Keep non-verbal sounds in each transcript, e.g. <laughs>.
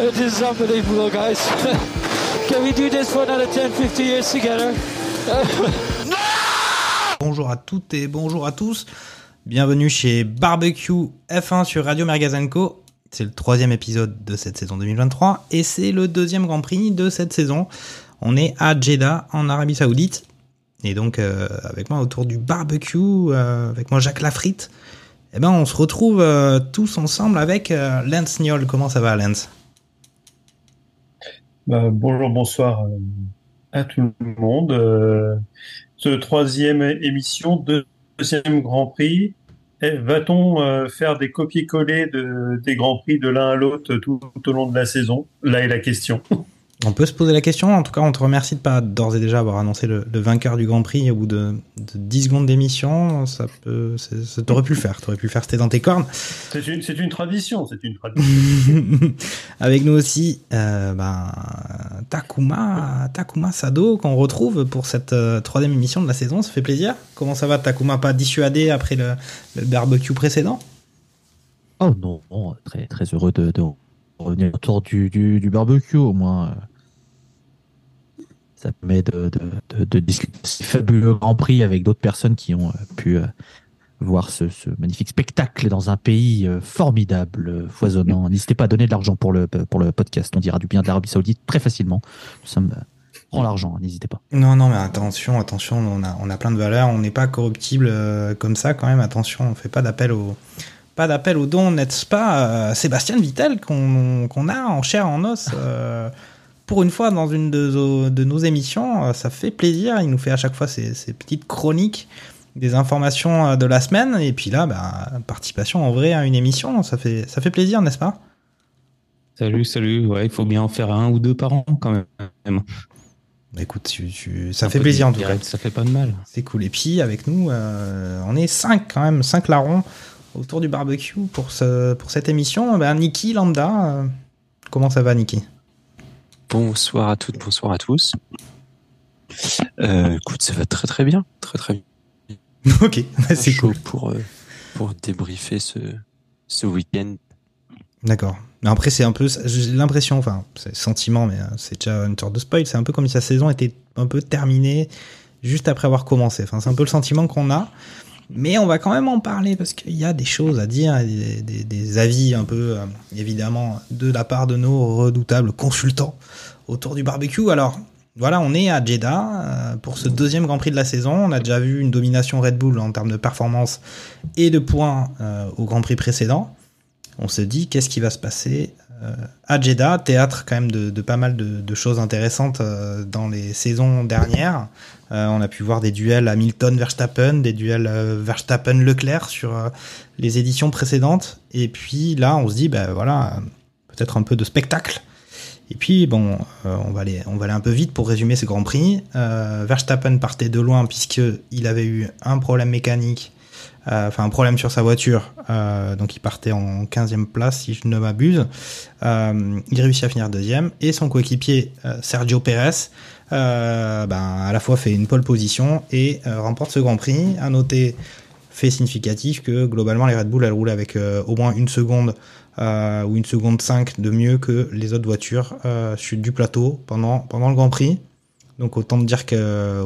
<laughs> Is unbelievable, guys. <laughs> Can we do this for another 10, 50 years together? <laughs> Bonjour à toutes et bonjour à tous. Bienvenue chez Barbecue F1 sur Radio Mergazenco. C'est le troisième épisode de cette saison 2023 et c'est le deuxième Grand Prix de cette saison. On est à Jeddah en Arabie Saoudite et donc euh, avec moi autour du barbecue, euh, avec moi Jacques Lafritte. Eh ben on se retrouve euh, tous ensemble avec Lance Niol. Comment ça va Lance? Bah, bonjour, bonsoir euh, à tout le monde. Euh, ce troisième émission, deuxième Grand Prix. Eh, Va-t-on euh, faire des copier-coller de, des Grands Prix de l'un à l'autre tout au long de la saison? Là est la question. <laughs> On peut se poser la question. En tout cas, on te remercie de pas d'ores et déjà avoir annoncé le, le vainqueur du Grand Prix au bout de, de 10 secondes d'émission. Ça peut, c'est- ça t'aurais pu le faire. T'aurais pu le faire. C'était dans tes cornes. C'est une, c'est une tradition, c'est une tradition. <laughs> Avec nous aussi, euh, ben, Takuma, Takuma Sado, qu'on retrouve pour cette euh, troisième émission de la saison. Ça fait plaisir. Comment ça va, Takuma? Pas dissuadé après le, le barbecue précédent? Oh non, très, très heureux de, de revenir autour du, du, du barbecue au moins. Ça permet de, discuter de ces fabuleux Grand Prix avec d'autres personnes qui ont euh, pu euh, voir ce, magnifique spectacle dans un pays euh, formidable, foisonnant. N'hésitez pas à donner de l'argent pour le, pour le podcast. On dira du bien de l'Arabie Saoudite très facilement. Nous sommes prends l'argent, hein, n'hésitez pas. Non, non, mais attention, attention, on a, on a plein de valeurs, on n'est pas corruptible comme ça quand même, attention, on fait pas d'appel au, pas d'appel au don, n'est-ce pas, Sébastien Vittel qu'on a en chair, en os, pour une fois dans une de, nos- de nos émissions, euh, ça fait plaisir, il nous fait à chaque fois ces, ces petites chroniques, des informations euh, de la semaine, et puis là, bah, participation en vrai à une émission, ça fait, ça fait plaisir, n'est-ce pas? Salut, salut. Ouais, il faut bien en faire un ou deux par an quand même. Écoute, tu- tu- ça Un fait plaisir en tout cas. Ça fait pas de mal. C'est cool. Et puis avec nous, euh, on est 5 quand même, 5 larrons autour du barbecue pour, ce, pour cette émission. Ben, Niki Lambda, euh, comment ça va Niki? Bonsoir à toutes, bonsoir à tous. Euh, écoute, ça va très très bien, très très bien. Ok, <laughs> c'est Chaud cool. pour euh, pour débriefer ce ce week-end. D'accord. Mais après, c'est un peu, j'ai l'impression, enfin, c'est sentiment, mais euh, c'est déjà une sorte de spoil. C'est un peu comme si la saison était un peu terminée juste après avoir commencé. Enfin, c'est un peu le sentiment qu'on a. Mais on va quand même en parler parce qu'il y a des choses à dire, des, avis un peu, euh, évidemment, de la part de nos redoutables consultants autour du barbecue. Alors, voilà, on est à Jeddah euh, pour ce deuxième Grand Prix de la saison. On a déjà vu une domination Red Bull en termes de performance et de points euh, au Grand Prix précédent on se dit qu'est-ce qui va se passer à Jeddah, théâtre quand même de, pas mal de, choses intéressantes dans les saisons dernières. Euh, on a pu voir des duels Hamilton-Verstappen, des duels euh, Verstappen-Leclerc sur euh, les éditions précédentes. Et puis là, on se dit, ben voilà, peut-être un peu de spectacle. Et puis bon, on va aller, on va aller un peu vite pour résumer ce Grand Prix. Verstappen partait de loin puisque il avait eu un problème mécanique enfin un problème sur sa voiture, donc il partait en 15e place si je ne m'abuse. Il réussit à finir deuxième et son coéquipier Sergio Pérez, euh, ben, à la fois fait une pole position et euh, remporte ce Grand Prix. À noter fait significatif que globalement les Red Bull elles roulent avec euh, au moins une seconde ou une seconde 5 de mieux que les autres voitures du plateau pendant pendant le Grand Prix. Donc autant dire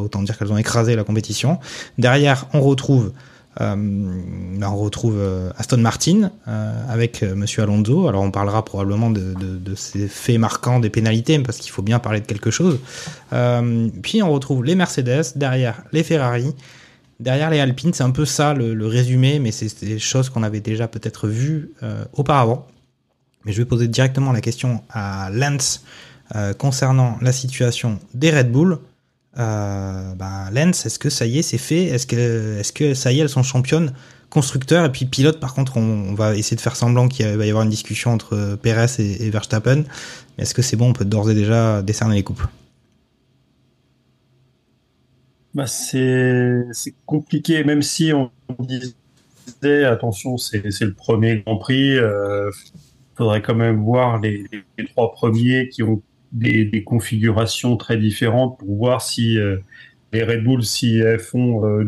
autant dire qu'elles ont écrasé la compétition. Derrière, on retrouve on retrouve euh, Aston Martin euh, avec euh, Monsieur Alonso. Alors on parlera probablement de, ces faits marquants des pénalités parce qu'il faut bien parler de quelque chose. Euh, puis on retrouve les Mercedes, derrière les Ferrari, derrière les Alpines. C'est un peu ça le, résumé, mais c'est des choses qu'on avait déjà peut-être vues euh, auparavant. Mais je vais poser directement la question à Lance euh, concernant la situation des Red Bull. Euh, ben, Lens, est-ce que ça y est, c'est fait? Est-ce que, ça y est, elles sont championnes? Constructeur et puis pilote. Par contre, on, va essayer de faire semblant qu'il va y avoir une discussion entre Perez et, Verstappen. Mais est-ce que c'est bon? On peut d'ores et déjà décerner les coupes. Bah c'est compliqué, même si on disait attention, c'est le premier Grand Prix. Euh, faudrait quand même voir les trois premiers qui ont des, des, configurations très différentes pour voir si euh, les Red Bull, si elles font euh,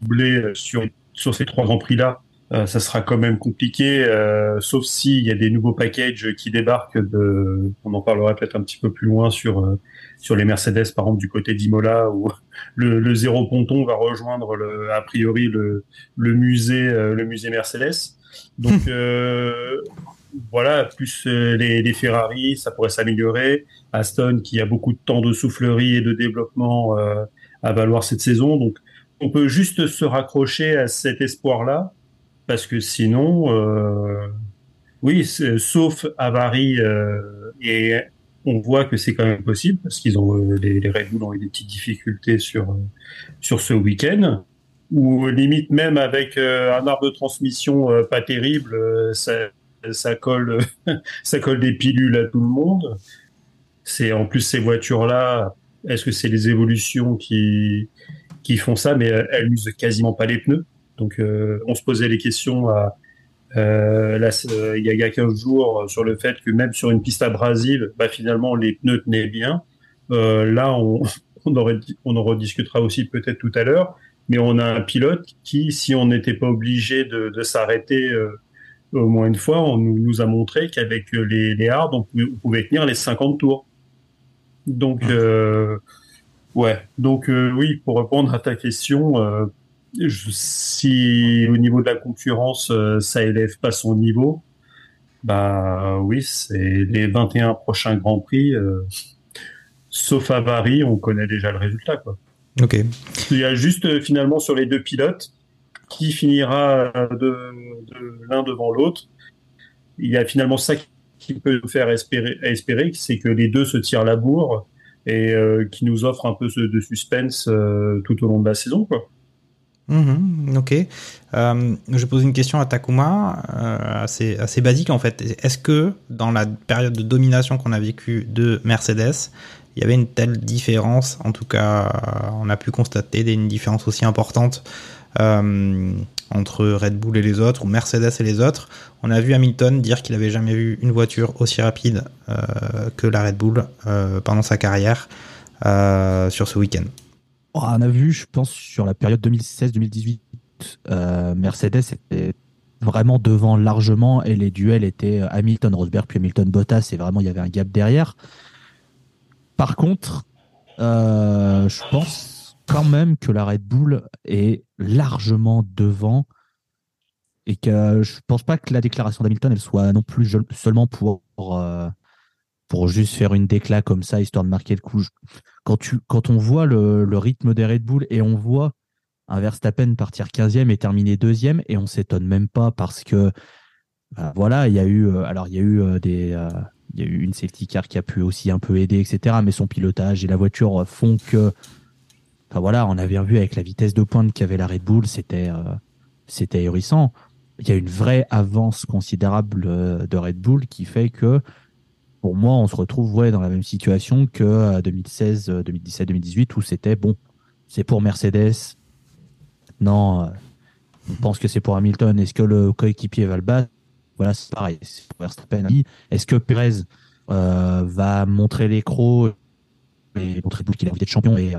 doubler sur sur ces trois Grands Prix là, euh, ça sera quand même compliqué, euh, sauf s'il y a des nouveaux packages qui débarquent. De, on en parlera peut-être un petit peu plus loin sur euh, sur les Mercedes, par exemple du côté d'Imola, où <laughs> le, le, zéro ponton va rejoindre le, a priori le, le musée le musée Mercedes. Donc voilà, plus les, les, Ferrari, ça pourrait s'améliorer. Aston qui a beaucoup de temps de soufflerie et de développement à valoir cette saison, donc on peut juste se raccrocher à cet espoir-là parce que sinon, euh, oui, sauf avarie, euh, et on voit que c'est quand même possible parce qu'ils ont euh, les, les, Red Bull ont eu des petites difficultés sur sur ce week-end, ou limite même avec euh, un arbre de transmission euh, pas terrible, ça, ça colle <laughs> ça colle des pilules à tout le monde. C'est en plus ces voitures-là, est-ce que c'est les évolutions qui qui font ça, mais elles usent quasiment pas les pneus. Donc, euh, on se posait les questions euh, euh, il y a 15 jours sur le fait que même sur une piste abrasive, bah, finalement, les pneus tenaient bien. Euh, là, on, <laughs> on, en rediscutera aussi peut-être tout à l'heure, mais on a un pilote qui, si on n'était pas obligé de, s'arrêter euh, au moins une fois, on nous, nous a montré qu'avec les, les hards, on pouvait, on pouvait, tenir les 50 tours. Donc, euh, ouais. Donc, oui, pour répondre à ta question, je, si au niveau de la concurrence, euh, ça élève pas son niveau, bah oui, c'est les 21 prochains Grands Prix, euh, sauf avarie, on connaît déjà le résultat. Quoi. Ok. Il y a juste euh, finalement sur les deux pilotes qui finira de l'un devant l'autre. Il y a finalement ça qui peut nous faire espérer, espérer c'est que les deux se tirent la bourre et euh, qui nous offre un peu de suspense euh, tout au long de la saison. Quoi. Mmh, ok. Euh, je pose une question à Takuma, euh, assez, basique en fait. Est-ce que dans la période de domination qu'on a vécue de Mercedes, il y avait une telle différence? En tout cas, on a pu constater une différence aussi importante euh, entre Red Bull et les autres, ou Mercedes et les autres. On a vu Hamilton dire qu'il avait jamais vu une voiture aussi rapide euh, que la Red Bull euh, pendant sa carrière sur ce week-end. On a vu, je pense, sur la période 2016-2018, euh, Mercedes était vraiment devant largement et les duels étaient Hamilton-Rosberg puis Hamilton-Bottas et vraiment il y avait un gap derrière. Par contre, euh, je pense quand même que la Red Bull est largement devant et que je pense pas que la déclaration d'Hamilton elle soit non plus seulement pour, euh, pour juste faire une déclat comme ça, histoire de marquer le coup. Quand, tu, quand on voit le, le rythme des Red Bull et on voit un Verstappen partir 15e et terminer deuxième, et on s'étonne même pas parce que bah, voilà, il y a eu euh, alors y a eu euh, des il y a eu une safety car qui a pu aussi un peu aider, etc. Mais son pilotage et la voiture font que enfin voilà, on a bien vu avec la vitesse de pointe qu'avait la Red Bull, c'était c'était ahurissant. Il y a une vraie avance considérable de Red Bull qui fait que pour moi, on se retrouve ouais, dans la même situation que 2016, 2017, 2018, où c'était bon, c'est pour Mercedes. Non, euh, on pense que c'est pour Hamilton. Est-ce que le coéquipier va le battre? Voilà, c'est pareil. C'est pour Verstappen. Est-ce que Perez euh, va montrer l'écro et montrer qu'il a envie d'être champion et,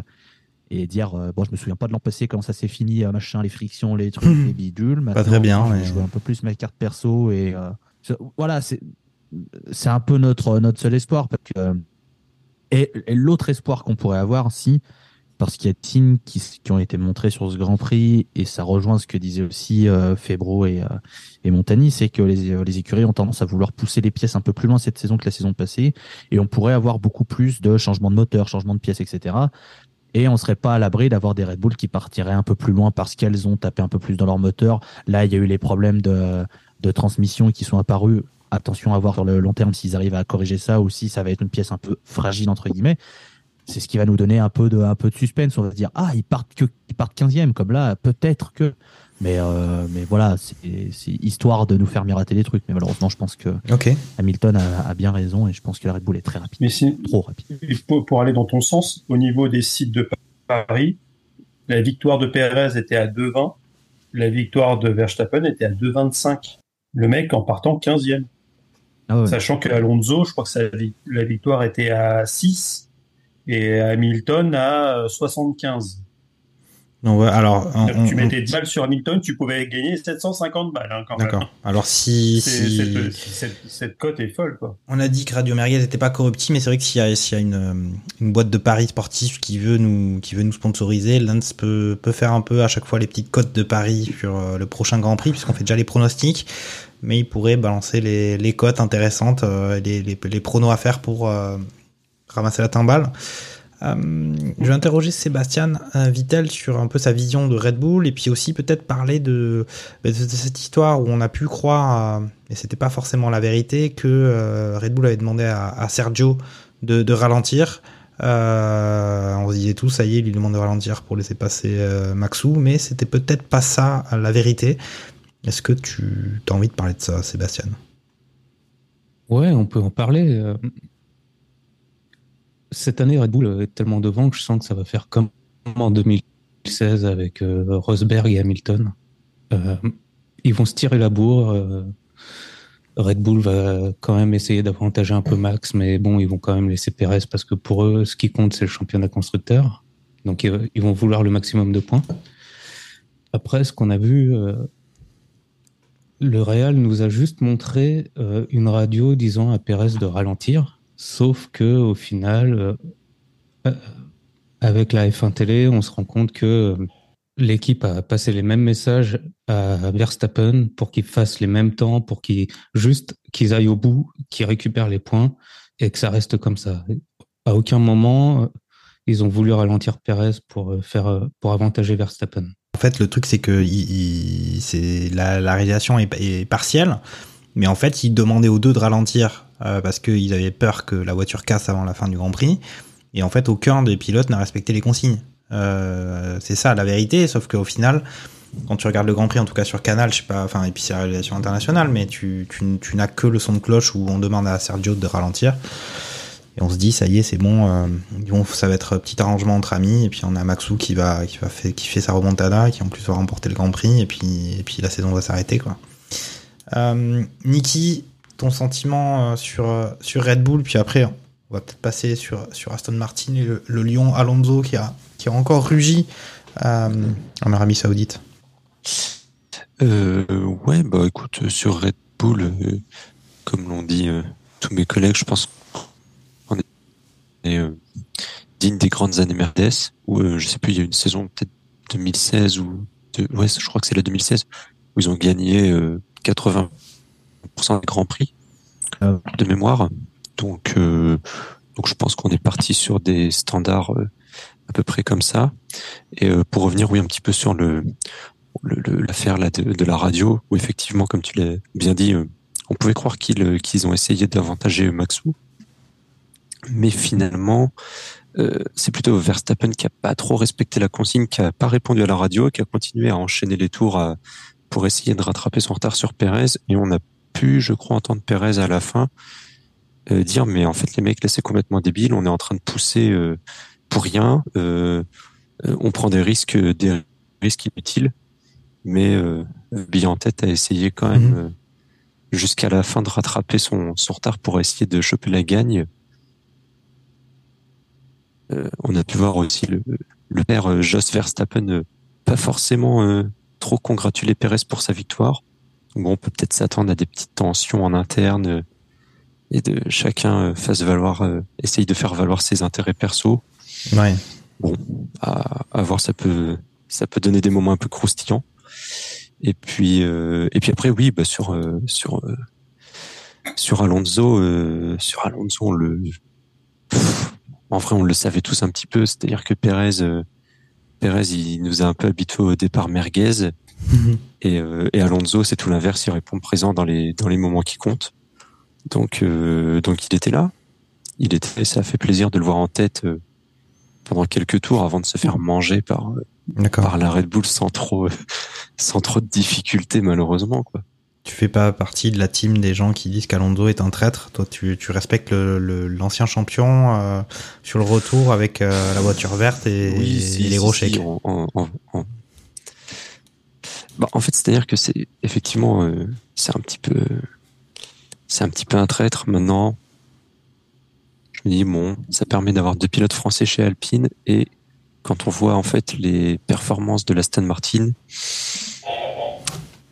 et dire euh, bon, je me souviens pas de l'an passé comment ça s'est fini, machin, les frictions, les trucs, les bidules. Maintenant, pas très bien. Je mais... joue un peu plus ma carte perso et euh, voilà, c'est c'est un peu notre notre seul espoir parce que et, et l'autre espoir qu'on pourrait avoir si parce qu'il y a des signes qui, qui, ont été montrés sur ce Grand Prix et ça rejoint ce que disaient aussi euh, Febro et, euh, et Montagny, c'est que les, les écuries ont tendance à vouloir pousser les pièces un peu plus loin cette saison que la saison passée et on pourrait avoir beaucoup plus de changements de moteur, changements de pièces, etc. Et on serait pas à l'abri d'avoir des Red Bull qui partiraient un peu plus loin parce qu'elles ont tapé un peu plus dans leur moteur. Là, il y a eu les problèmes de, transmission qui sont apparus attention à voir sur le long terme s'ils arrivent à corriger ça ou si ça va être une pièce un peu fragile entre guillemets. C'est ce qui va nous donner un peu de un peu de suspense. On va se dire ah ils partent que ils partent 15e comme là peut-être que Mais, euh, mais voilà, c'est c'est histoire de nous faire mirater des trucs. Mais malheureusement, je pense que Ok. Hamilton a, a bien raison et je pense que la Red Bull est très rapide. Mais si, Trop rapide. pour, pour aller dans ton sens, au niveau des sites de Paris, la victoire de Perez était à 2,20, la victoire de Verstappen était à 2,25. Le mec en partant 15e. Ah ouais. Sachant que Alonso, je crois que sa la victoire était à 6 et Hamilton à euh, 75. Donc, ouais, alors, on- Donc, tu on- mettais 10 balles sur Hamilton, tu pouvais gagner 750 balles hein, quand même. D'accord. Alors si, si- Cette, cette, cette cote est folle, quoi. on a dit que Radio Merguez n'était pas corruptible, mais c'est vrai que s'il y a, s'il y a une, euh, une boîte de paris sportifs qui veut nous, qui veut nous sponsoriser, Lance peut, peut faire un peu à chaque fois les petites cotes de paris sur euh, le prochain Grand Prix, puisqu'on fait déjà les pronostics, mais il pourrait balancer les, les cotes intéressantes, euh, les, les, les pronos à faire pour euh, ramasser la timbale. Euh, je vais interroger Sébastien euh, Vittel sur un peu sa vision de Red Bull et puis aussi peut-être parler de, de cette histoire où on a pu croire, et c'était pas forcément la vérité, que euh, Red Bull avait demandé à, Sergio de, ralentir. On se disait tous, ça y est, il lui demande de ralentir pour laisser passer Maxou, mais c'était peut-être pas ça la vérité. Est-ce que tu as envie de parler de ça, Sébastien? Ouais, on peut en parler. Cette année, Red Bull est tellement devant que je sens que ça va faire comme en 2016 avec euh, Rosberg et Hamilton. Euh, ils vont se tirer la bourre. euh, Red Bull va quand même essayer d'avantager un peu Max, mais bon, ils vont quand même laisser Perez parce que pour eux, ce qui compte, c'est le championnat constructeur. Donc, ils vont vouloir le maximum de points. Après, ce qu'on a vu, le Real nous a juste montré une radio disant à Pérez de ralentir, sauf que au final, euh, euh, avec la F1 télé, on se rend compte que euh, l'équipe a passé les mêmes messages à Verstappen pour qu'il fasse les mêmes temps, pour qu'ils juste qu'ils aillent au bout, qu'ils récupèrent les points et que ça reste comme ça. À aucun moment, ils ont voulu ralentir Pérez pour faire pour avantager Verstappen. En fait, le truc, c'est que c'est la, réalisation est partielle, mais en fait, ils demandaient aux deux de ralentir euh, parce qu'ils avaient peur que la voiture casse avant la fin du Grand Prix. Et en fait, aucun des pilotes n'a respecté les consignes. Euh, c'est ça la vérité, sauf qu'au final, quand tu regardes le Grand Prix, en tout cas sur Canal, je sais pas, enfin, et puis c'est la réalisation internationale, mais tu, n'as que le son de cloche où on demande à Sergio de ralentir. Et on se dit, ça y est, c'est bon, euh, ça va être un petit arrangement entre amis. Et puis on a Maxou qui fait, sa remontada, qui en plus va remporter le Grand Prix. Et puis, et puis la saison va s'arrêter, quoi. Euh, Niki, ton sentiment euh, sur, euh, sur Red Bull, puis après, on va peut-être passer sur, sur Aston Martin et le, le Lion Alonso qui a, qui a encore rugi euh, en Arabie Saoudite. Euh, ouais, bah écoute, sur Red Bull, comme l'ont dit tous mes collègues, je pense qu'on est digne des grandes années Mercedes, où je sais plus, il y a une saison peut-être 2016 ou ouais, je crois que c'est la 2016 où ils ont gagné euh, 80% des grands prix Ah. de mémoire. Donc, euh, donc je pense qu'on est parti sur des standards euh, à peu près comme ça. Et euh, pour revenir, oui, un petit peu sur le l'affaire là de, de la radio, où effectivement, comme tu l'as bien dit, on pouvait croire qu'ils qu'ils ont essayé d'avantager Maxou, mais finalement, euh, c'est plutôt Verstappen qui a pas trop respecté la consigne, qui a pas répondu à la radio, qui a continué à enchaîner les tours à- pour essayer de rattraper son retard sur Perez, et on a pu, je crois, entendre Perez à la fin euh, dire mais en fait les mecs là c'est complètement débile, on est en train de pousser euh, pour rien, euh, on prend des risques, des risques inutiles mais Bill en tête a essayé quand même Mhm. jusqu'à la fin de rattraper son, son retard pour essayer de choper la gagne. On a pu voir aussi le, le père Jos Verstappen pas forcément trop congratuler Perez pour sa victoire. Bon, on peut peut-être s'attendre à des petites tensions en interne euh, et de chacun euh, fasse valoir, euh, essaye de faire valoir ses intérêts perso. Ouais. Bon, à, à voir, ça peut, ça peut donner des moments un peu croustillants. Et puis, euh, et puis après, oui, bah sur euh, sur euh, sur Alonso, euh, sur Alonso, on le, pff, en vrai, on le savait tous un petit peu. C'est-à-dire que Perez, euh, Perez, il nous a un peu habitués au départ merguez, et, euh, et Alonso, c'est tout l'inverse. Il répond présent dans les dans les moments qui comptent. Donc, euh, donc il était là. Il était. Ça a fait plaisir de le voir en tête euh, pendant quelques tours avant de se faire manger par par la Red Bull sans trop, <laughs> sans trop de difficultés malheureusement quoi. Tu fais pas partie de la team des gens qui disent qu'Alonso est un traître. Toi, tu, tu respectes l'ancien le, champion sur le retour avec la voiture verte et, les gros chèques. Bah, en fait, c'est-à-dire que c'est effectivement, euh, c'est un petit peu, c'est un petit peu un traître. Maintenant, je me dis bon, ça permet d'avoir deux pilotes français chez Alpine et quand on voit en fait les performances de l'Aston Martin,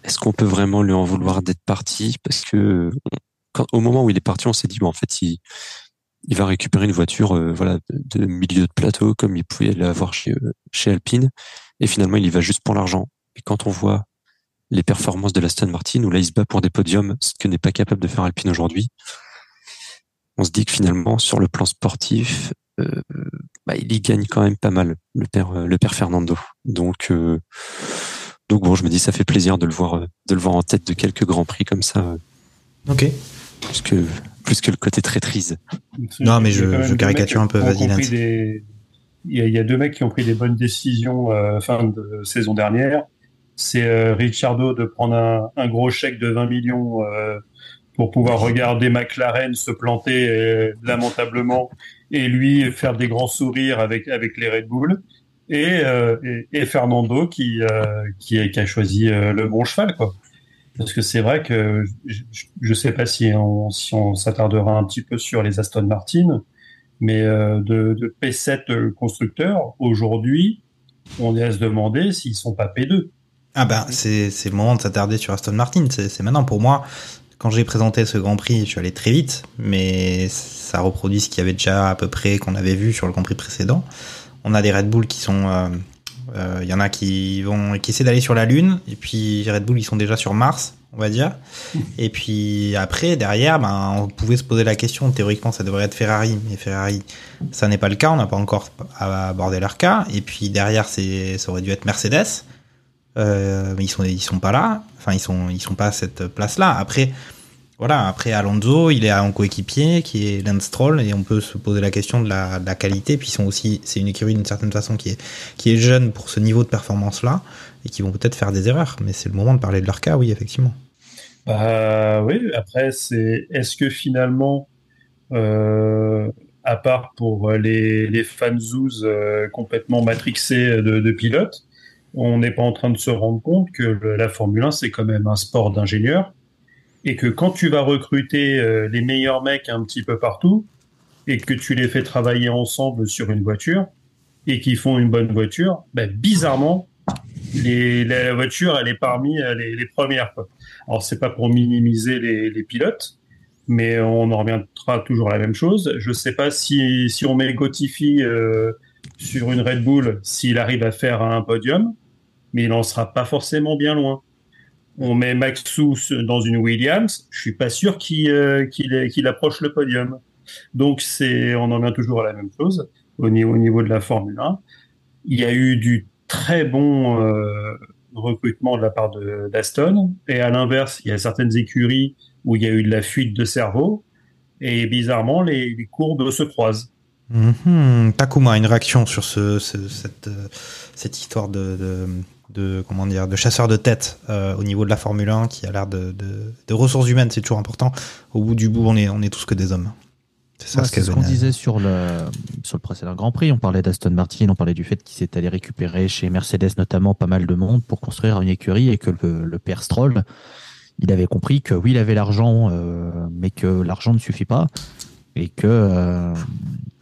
est-ce qu'on peut vraiment lui en vouloir d'être parti? Parce que au moment où il est parti, on s'est dit bon, en fait, il, il va récupérer une voiture, euh, voilà, de, milieu de plateau comme il pouvait l'avoir chez euh, chez Alpine, et finalement, il y va juste pour l'argent. Et quand on voit les performances de l'Aston Martin, où là il se bat pour des podiums, ce que n'est pas capable de faire Alpine aujourd'hui, on se dit que finalement, sur le plan sportif, euh, bah, il y gagne quand même pas mal, le père, euh, le père Fernando. Donc, euh, donc bon, je me dis, ça fait plaisir de le voir, de le voir en tête de quelques grands prix comme ça. Ok. Plus que, plus que le côté traîtrise. Non, mais je, je caricature un peu. Vas-y, Il y, a, deux mecs qui ont pris des bonnes décisions fin de saison dernière c'est euh, Ricciardo de prendre un, un, gros chèque de 20 millions euh, pour pouvoir regarder McLaren se planter euh, lamentablement et lui faire des grands sourires avec avec les Red Bull. Et, et, et, Fernando qui qui, qui, a choisi le bon cheval quoi. Parce que c'est vrai que je, je sais pas si on si on s'attardera un petit peu sur les Aston Martin mais de, de P7 constructeurs aujourd'hui on est à se demander s'ils sont pas P2 ah ben, c'est, c'est le moment de s'attarder sur Aston Martin. C'est, maintenant pour moi. Quand j'ai présenté ce Grand Prix, je suis allé très vite, mais ça reproduit ce qu'il y avait déjà à peu près qu'on avait vu sur le Grand Prix précédent. On a des Red Bull qui sont, euh, euh, il y en a qui vont, qui essaient d'aller sur la Lune, et puis Red Bull ils sont déjà sur Mars, on va dire. <laughs> Et puis après, derrière, ben, on pouvait se poser la question. Théoriquement, ça devrait être Ferrari, mais Ferrari, ça n'est pas le cas. On n'a pas encore abordé leur cas. Et puis derrière, c'est, ça aurait dû être Mercedes. Euh, ils sont ils sont pas là. Enfin, ils sont ils sont pas à cette place-là. Après, voilà. Après Alonso, il est en coéquipier qui est Lance Stroll et on peut se poser la question de la, qualité. Puis ils sont aussi c'est une écurie d'une certaine façon qui est qui est jeune pour ce niveau de performance-là et qui vont peut-être faire des erreurs. Mais c'est le moment de parler de leur cas, oui, effectivement. Bah oui. Après, c'est est-ce que finalement euh, à part pour les, les fanzouz euh, complètement matrixés de pilotes, on n'est pas en train de se rendre compte que la Formule 1, c'est quand même un sport d'ingénieur et que quand tu vas recruter euh, les meilleurs mecs un petit peu partout et que tu les fais travailler ensemble sur une voiture et qu'ils font une bonne voiture, ben, bizarrement, les, la voiture, elle est parmi euh, les, premières. Quoi. Alors, c'est pas pour minimiser les, pilotes, mais on en reviendra toujours à la même chose. Je sais pas si, si on met Gotifi euh, sur une Red Bull, s'il arrive à faire un podium mais il n'en sera pas forcément bien loin. On met Maxous dans une Williams, je suis pas sûr qu'il euh, approche le podium. Donc c'est, on en vient toujours à la même chose au niveau, au niveau de la Formule 1. Il y a eu du très bon euh, recrutement de la part d'Aston, et à l'inverse, il y a certaines écuries où il y a eu de la fuite de cerveau, et bizarrement les, courbes se croisent. Mmh, Takuma, une réaction sur ce, ce cette, euh, cette histoire de, de comment dire de chasseur de tête euh, au niveau de la Formule 1 qui a l'air de, de, de, ressources humaines c'est toujours important. Au bout du bout on est on est tous que des hommes. C'est ça ce qu'on disait sur le sur le précédent Grand Prix. On parlait d'Aston Martin on parlait du fait qu'il s'est allé récupérer chez Mercedes notamment pas mal de monde pour construire une écurie et que le, le père Stroll il avait compris que oui il avait l'argent euh, mais que l'argent ne suffit pas et que euh,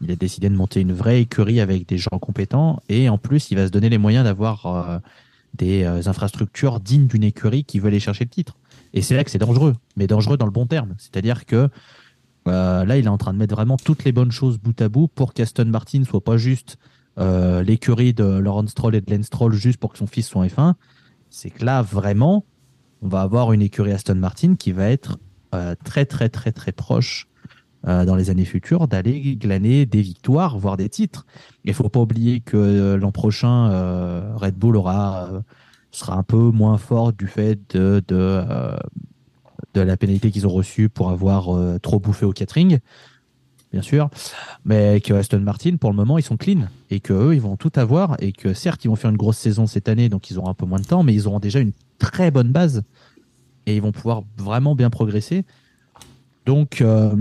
il a décidé de monter une vraie écurie avec des gens compétents. Et en plus il va se donner les moyens d'avoir euh, des euh, infrastructures dignes d'une écurie qui veut aller chercher le titre. Et c'est là que c'est dangereux, mais dangereux dans le bon terme. C'est-à-dire que euh, là, il est en train de mettre vraiment toutes les bonnes choses bout à bout pour qu'Aston Martin soit pas juste euh, l'écurie de Lawrence Stroll et de Lance Stroll juste pour que son fils soit F1. C'est que là, vraiment, on va avoir une écurie Aston Martin qui va être très, très, très, très proche euh, dans les années futures d'aller glaner des victoires, voire des titres. Il faut pas oublier que euh, l'an prochain, euh, Red Bull sera un peu moins fort du fait de de, de la pénalité qu'ils ont reçue pour avoir trop bouffé au catering. bien sûr, mais que Aston Martin, pour le moment, ils sont clean et que eux, ils vont tout avoir et que certes, ils vont faire une grosse saison cette année, donc ils auront un peu moins de temps, mais ils auront déjà une très bonne base et ils vont pouvoir vraiment bien progresser. Donc, euh,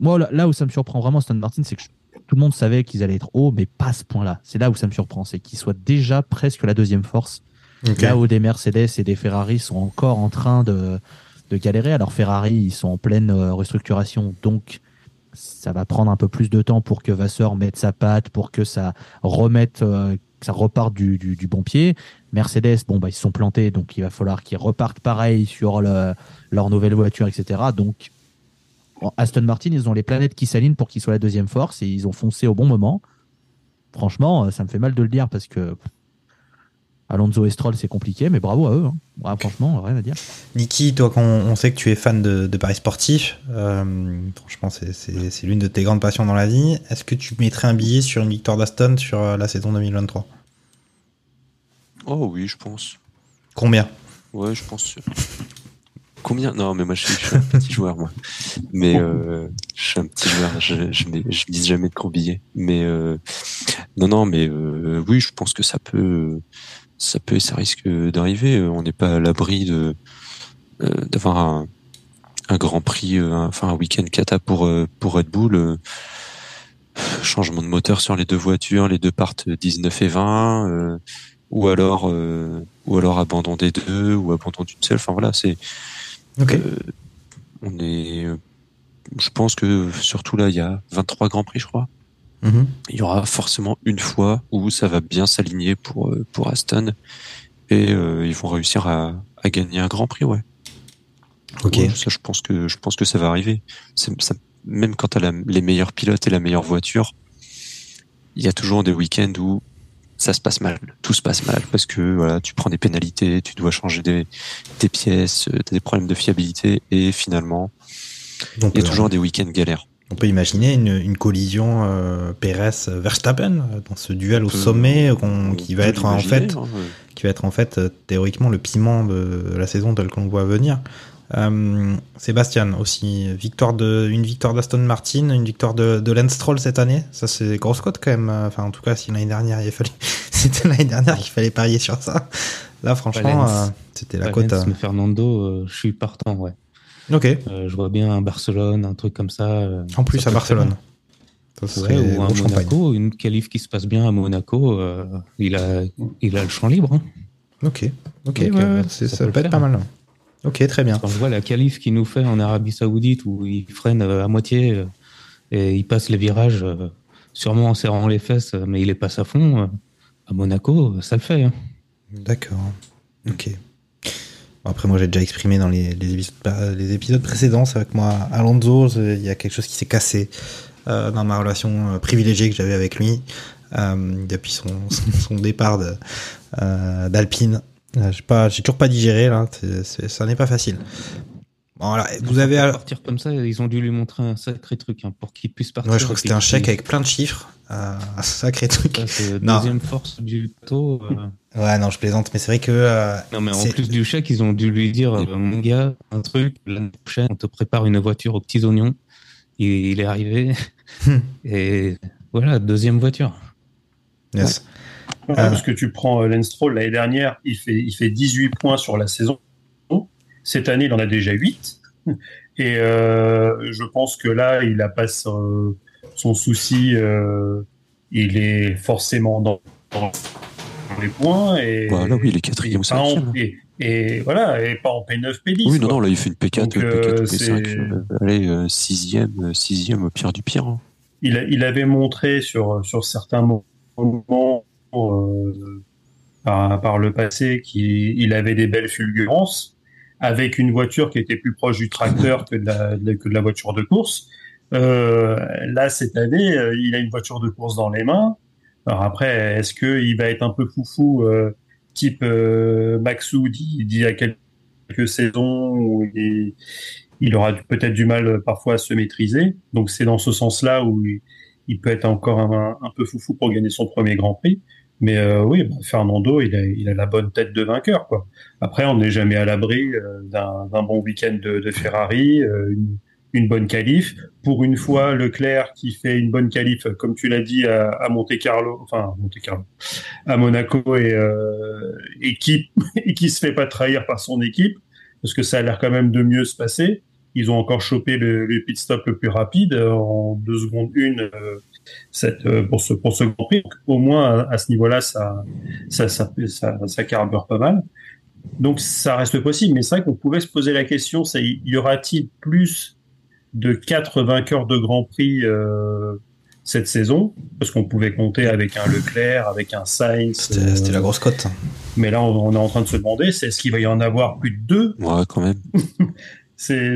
moi, là- où ça me surprend vraiment, Aston Martin, c'est que je- tout le monde savait qu'ils allaient être hauts, mais pas à ce point-là. C'est là où ça me surprend, c'est qu'ils soient déjà presque la deuxième force. Là où des Mercedes et des Ferrari sont encore en train de, de galérer. Alors Ferrari, ils sont en pleine euh, restructuration, donc ça va prendre un peu plus de temps pour que Vasseur mette sa patte, pour que ça remette, euh, que ça reparte du, du, du bon pied. Mercedes, bon bah ils se sont plantés, donc il va falloir qu'ils repartent pareil sur le- leur nouvelle voiture, etc. Donc Aston Martin, ils ont les planètes qui s'alignent pour qu'ils soient la deuxième force et ils ont foncé au bon moment. Franchement, euh, ça me fait mal de le dire parce que Alonso et Stroll, c'est compliqué, mais bravo à eux. hein. Ouais, franchement, rien à dire. Niki, toi, qu'on on sait que tu es fan de, de paris sportifs, euh, franchement, c'est l'une de tes grandes passions dans la vie. Est-ce que tu mettrais un billet sur une victoire d'Aston sur euh, la saison 2023 Oh oui, je pense. Combien? Ouais, je pense. Combien? Non, mais moi, je suis, je suis un petit <laughs> joueur, moi. Mais euh, je suis un petit joueur. Je, je, je mise jamais de gros billets. Mais euh, non, non, mais euh, oui, je pense que ça peut, ça peut ça risque d'arriver. On n'est pas à l'abri de euh, d'avoir un, un Grand Prix, euh, un- enfin un week-end cata pour euh, pour Red Bull. changement de moteur sur les deux voitures, les deux partent 19 et 20. euh, ou alors euh, ou alors abandon des deux ou abandon d'une seule enfin voilà c'est Ok. euh, on est je pense que surtout là il y a 23 grands prix je crois Mhm. il y aura forcément une fois où ça va bien s'aligner pour euh, pour Aston et euh, ils vont réussir à, à gagner un grand prix ouais Ok. Ouais, ça je pense que je pense que ça va arriver ça- même quand tu as les meilleurs pilotes et la meilleure voiture il y a toujours des week-ends où ça se passe mal, tout se passe mal parce que voilà, tu prends des pénalités, tu dois changer des, des pièces, tu as des problèmes de fiabilité et finalement, Donc, il y a euh, toujours des week-ends galères. on peut imaginer une, une collision euh, Pérez-Verstappen euh, dans ce duel au sommet euh, On qui va être en fait hein, ouais. qui va être en fait euh, théoriquement le piment de la saison telle qu'on le voit venir. Euh, Sébastien aussi victoire de une victoire d'Aston Martin, une victoire de, de Lance Stroll cette année. Ça c'est grosse cote quand même. Enfin en tout cas si l'année dernière il fallait <laughs> c'était l'année dernière qu'il fallait parier sur ça. Là franchement euh, c'était la cote. Euh, Fernando, euh, je suis partant, ouais. Ok. Euh, je vois bien un Barcelone, un truc comme ça. euh, En plus ça à Barcelone. Ça. Ouais, ou un. Monaco, une qualif qui se passe bien à Monaco, euh, il, a, il a le champ libre. hein. Ok. Ok. Donc, ouais, euh, ouais, c'est- ça ça, peut être pas mal. Ok très bien. Quand je vois la qualif qu'il nous fait en Arabie Saoudite où il freine euh, à moitié euh, et il passe les virages euh, sûrement en serrant les fesses, mais il les passe à fond. à Monaco, ça le fait. hein. D'accord. Ok. Bon, Après, moi, j'ai déjà exprimé dans les, les, épisodes, bah, les épisodes précédents. C'est vrai que moi, Alonso, il y a quelque chose qui s'est cassé euh, dans ma relation privilégiée que j'avais avec lui euh, depuis son, son, son départ de, d'Alpine. Euh, j'ai pas, j'ai toujours pas digéré là. C'est, c'est- ça n'est pas facile. Bon, voilà. Vous avez, alors- partir comme ça, ils ont dû lui montrer un sacré truc hein, pour qu'il puisse partir. ouais, je crois que c'était un chèque avec plein de chiffres. Euh, un sacré truc. Ça, c'est Non. deuxième force du plateau. euh. Ouais, non, je plaisante, mais c'est vrai que. euh, Non, mais en c'est- plus du chèque, ils ont dû lui dire Mon gars, un truc, l'année prochaine, on te prépare une voiture aux petits oignons. Il, il est arrivé. Hmm. et voilà, deuxième voiture. Yes. Ouais, Ah. Parce que tu prends euh, Lance Stroll l'année dernière, il fait, il fait 18 points sur la saison. Cette année, il en a déjà 8. Et euh, je pense que là, il a pas son, son souci. euh, il est forcément dans, dans les points. Et, Voilà, oui, il est quatrième ou pas en- cinquième. et, et voilà, et pas en P9, P10. Oui, non, quoi. non, là, il fait une P4, Donc, P4 euh, ou P5. c'est- euh, allez, euh, sixième, sixième au pire du pire. hein. il, a- il avait montré sur, sur certains moments par, par le passé qu'il il avait des belles fulgurances avec une voiture qui était plus proche du tracteur que de la, voiture de course. Euh, là, cette année, euh, il a une voiture de course dans les mains. Alors après, est-ce qu'il va être un peu foufou euh, type euh, Maxou d'il y a quelques saisons où il, aura peut-être du mal euh, parfois à se maîtriser. Donc c'est dans ce sens-là où il, peut être encore un peu foufou pour gagner son premier Grand Prix. Mais euh, oui, bah, Fernando, il a, il a la bonne tête de vainqueur. Quoi. Après, on n'est jamais à l'abri euh, d'un bon week-end de, de Ferrari, euh, une, une bonne qualif. Pour une fois, Leclerc qui fait une bonne qualif, comme tu l'as dit, à, à Monte Carlo, enfin Monte Carlo, à Monaco et, euh, et qui <laughs> et qui se fait pas trahir par son équipe, parce que ça a l'air quand même de mieux se passer. Ils ont encore chopé le, le pit stop le plus rapide euh, en deux secondes une euh, cette, euh, pour ce pour ce Grand Prix. Donc, au moins à, à ce niveau-là, ça ça, ça ça ça carbure pas mal. Donc ça reste possible, mais c'est vrai qu'on pouvait se poser la question, c'est y aura-t-il plus de quatre vainqueurs de Grand Prix euh, cette saison? Parce qu'on pouvait compter avec un Leclerc, avec un Sainz. C'était c'était la grosse cote. Mais là, on, on est en train de se demander, c'est est-ce qu'il va y en avoir plus de deux? Ouais, quand même. <laughs> C'est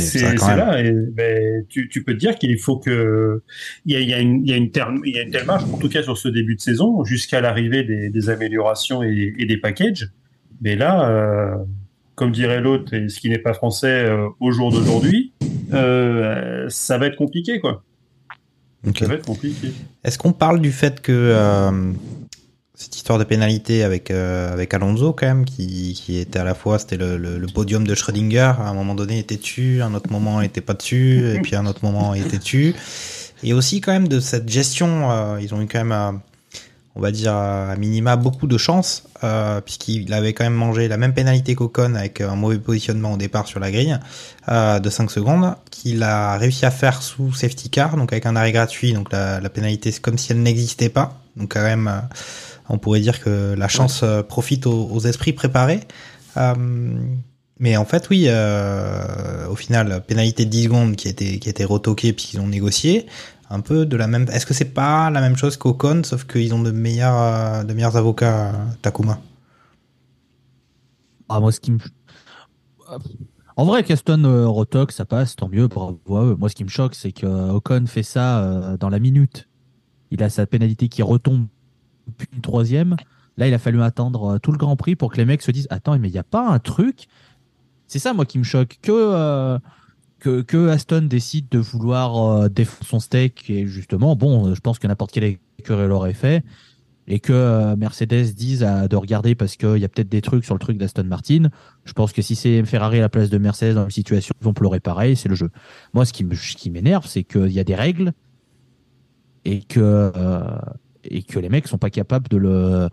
c'est- là, et, ben, tu, tu peux te dire qu'il faut que il y a, il y, a une, il y, a une terme- il y a une telle marge, en tout cas sur ce début de saison, jusqu'à l'arrivée des, des améliorations et, et des packages. Mais là, euh, comme dirait l'autre, et ce qui n'est pas français euh, au jour d'aujourd'hui, euh, ça va être compliqué, quoi. Ça va être compliqué. Est-ce qu'on parle du fait que cette histoire de pénalité avec euh, avec Alonso quand même, qui, qui était à la fois c'était le, le, le podium de Schrödinger, à un moment donné il était dessus, à un autre moment il était pas dessus, et puis à un autre moment il était dessus, et aussi quand même de cette gestion, euh, ils ont eu quand même euh, on va dire à minima beaucoup de chance, euh, puisqu'il avait quand même mangé la même pénalité qu'Ocon avec un mauvais positionnement au départ sur la grille euh, de 5 secondes, qu'il a réussi à faire sous safety car, donc avec un arrêt gratuit, donc la, la pénalité c'est comme si elle n'existait pas, donc quand même euh, on pourrait dire que la chance euh, profite aux, aux esprits préparés. Euh, mais en fait, oui, euh, au final, pénalité de 10 secondes qui a été, qui a été retoquée puisqu'ils ont négocié. Un peu de la même. Est-ce que c'est pas la même chose qu'Ocon, sauf qu'ils ont de meilleurs, de meilleurs avocats, Takuma? Ah, moi, ce qui me. En vrai, qu'Aston euh, retoque, ça passe, tant mieux, bravo à eux. Moi, ce qui me choque, c'est que Ocon fait ça euh, dans la minute. Il a sa pénalité qui retombe puis une troisième. Là, il a fallu attendre euh, tout le Grand Prix pour que les mecs se disent Attends, mais il n'y a pas un truc? C'est ça, moi, qui me choque. Que, euh, que, Aston décide de vouloir euh, défendre son steak, et justement, bon, je pense que n'importe quel écurie l'aurait fait. Et que Mercedes dise de regarder parce qu'il y a peut-être des trucs sur le truc d'Aston Martin. Je pense que si c'est Ferrari à la place de Mercedes dans une situation, ils vont pleurer pareil, c'est le jeu. Moi, ce qui m'énerve, c'est qu'il y a des règles et que, et que les mecs sont pas capables de le,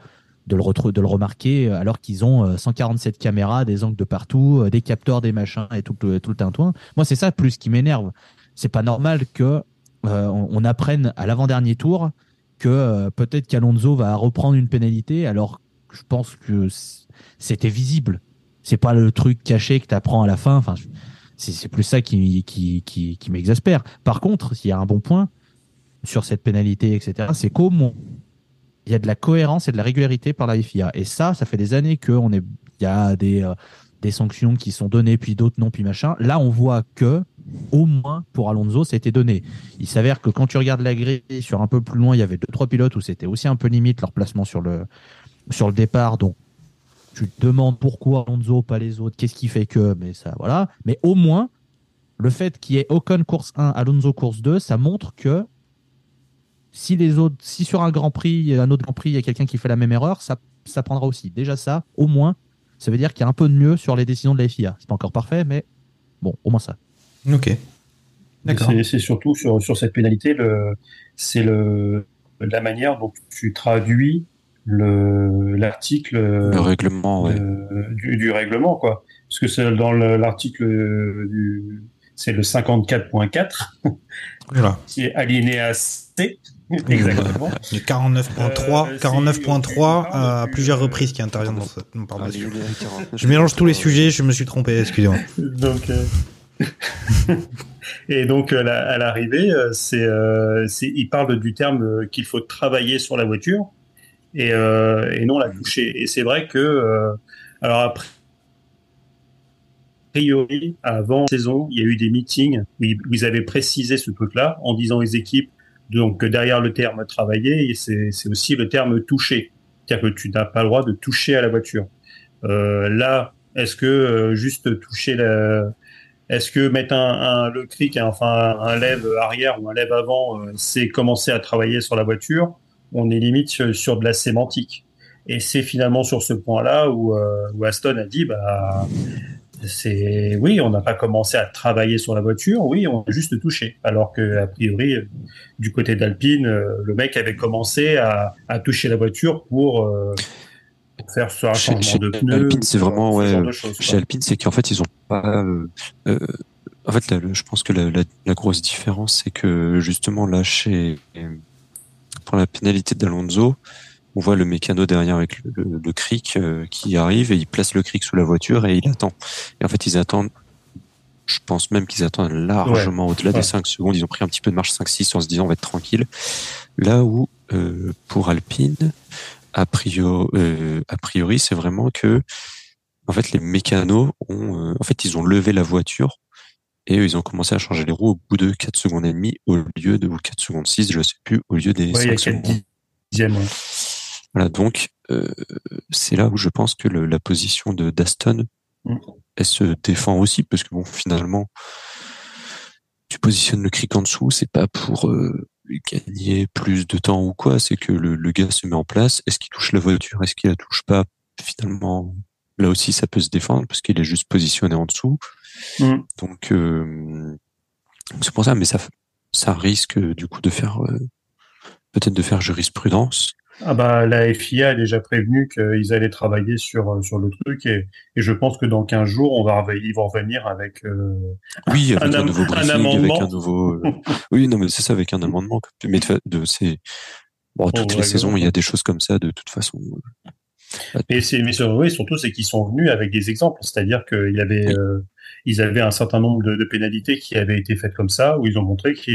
de le, de le remarquer alors qu'ils ont euh, 147 caméras, des angles de partout, euh, des capteurs, des machins et tout, le- tout le tintouin. Moi, c'est ça plus qui m'énerve. C'est pas normal que euh, on, apprenne à l'avant-dernier tour que euh, peut-être qu'Alonso va reprendre une pénalité alors que je pense que c'était visible. C'est pas le truc caché que tu apprends à la fin. Enfin, c'est plus ça qui, qui, qui, qui m'exaspère. Par contre, s'il y a un bon point sur cette pénalité, etc., c'est moins, il y a de la cohérence et de la régularité par la FIA. Et ça, ça fait des années qu'on est, il y a des, euh, des sanctions qui sont données, puis d'autres non, puis machin. Là, on voit que, au moins, pour Alonso, ça a été donné. Il s'avère que quand tu regardes la grille sur un peu plus loin, il y avait deux, trois pilotes où c'était aussi un peu limite leur placement sur le, sur le départ. Donc, tu te demandes pourquoi Alonso, pas les autres, qu'est-ce qui fait que, mais ça, voilà. Mais au moins, le fait qu'il y ait Ocon course 1, Alonso course 2, ça montre que si les autres, si sur un Grand Prix, un autre Grand Prix, il y a quelqu'un qui fait la même erreur, ça, ça prendra aussi. Déjà ça, au moins, ça veut dire qu'il y a un peu de mieux sur les décisions de la FIA. C'est pas encore parfait, mais bon, au moins ça. Ok. D'accord. C'est- surtout sur, sur cette pénalité, c'est le, la manière dont tu traduis le, l'article Le règlement, ouais. euh, du, du règlement, quoi. Parce que c'est dans le- l'article du, c'est le 54.4 Voilà. qui est alinéa C. Exactement. <laughs> Le 49.3, Euh, 49.3 à plusieurs reprises qui interviennent dans cette. non, pardon, excusez-moi. Je mélange tous les sujets, je me suis trompé, excusez-moi. <laughs> donc, euh, <laughs> et donc à la- à l'arrivée, euh, c'est, euh, il parle du terme euh, qu'il faut travailler sur la voiture et, euh, et non la toucher. Et c'est vrai que, euh, alors après, a priori, avant la saison, il y a eu des meetings où ils avaient précisé ce truc-là en disant aux équipes donc que derrière le terme travailler, c'est, aussi le terme toucher, c'est-à-dire que tu n'as pas le droit de toucher à la voiture. Euh, là, est-ce que euh, juste toucher la, est-ce que mettre un, un le cric, enfin un lève arrière ou un lève avant, euh, c'est commencer à travailler sur la voiture? On est limite sur, sur de la sémantique. Et c'est finalement sur ce point-là où, euh, où Aston a dit, bah, c'est oui, on n'a pas commencé à travailler sur la voiture, oui, on a juste touché. Alors que a priori, du côté d'Alpine, euh, le mec avait commencé à, à toucher la voiture pour, euh, pour faire Chez, changement chez de pneus. Alpine, c'est ce- vraiment ce ouais. choses, Chez quoi. Alpine, c'est qu'en fait, ils ont pas. euh, euh, en fait, là, je pense que la, la, la grosse différence, c'est que justement là, chez pour la pénalité d'Alonso, on voit le mécano derrière avec le, le, le cric euh, qui arrive et il place le cric sous la voiture et il attend. Et en fait, ils attendent. Je pense même qu'ils attendent largement au-delà Ouais. des 5 secondes. Ils ont pris un petit peu de marche 5-6 en se disant on va être tranquille. Là où euh, pour Alpine, a priori, euh, a priori, c'est vraiment que en fait les mécanos ont, en fait, ils ont levé la voiture et ils ont commencé à changer les roues au bout de 4 secondes et demie au lieu de ou 4 secondes 6, je sais plus, au lieu des Ouais, il y a 5 secondes. dixièmes. Voilà, donc euh, c'est là où je pense que le- la position de d'Aston, Mm. elle se défend aussi parce que bon, finalement, tu positionnes le cric en dessous, c'est pas pour euh, gagner plus de temps ou quoi, c'est que le, le gars se met en place. Est-ce qu'il touche la voiture, est-ce qu'il la touche pas? Finalement, là aussi, ça peut se défendre parce qu'il est juste positionné en dessous. Mm. Donc euh, c'est pour ça, mais ça ça risque du coup de faire euh, peut-être de faire jurisprudence. Ah bah la FIA a déjà prévenu qu'ils allaient travailler sur euh, sur le truc et, et je pense que dans 15 jours on va ils vont revenir avec euh, Oui, avec Un nouveau un briefing, avec amendement. un nouveau. euh, <laughs> Oui, non, mais c'est ça, avec un amendement. Mais de, de c'est bon, toutes les saisons, il y a des choses comme ça de toute façon. Et c'est mais oui, surtout c'est qu'ils sont venus avec des exemples, c'est-à-dire qu'il y avait Oui. euh, ils avaient un certain nombre de, de pénalités qui avaient été faites comme ça où ils ont montré que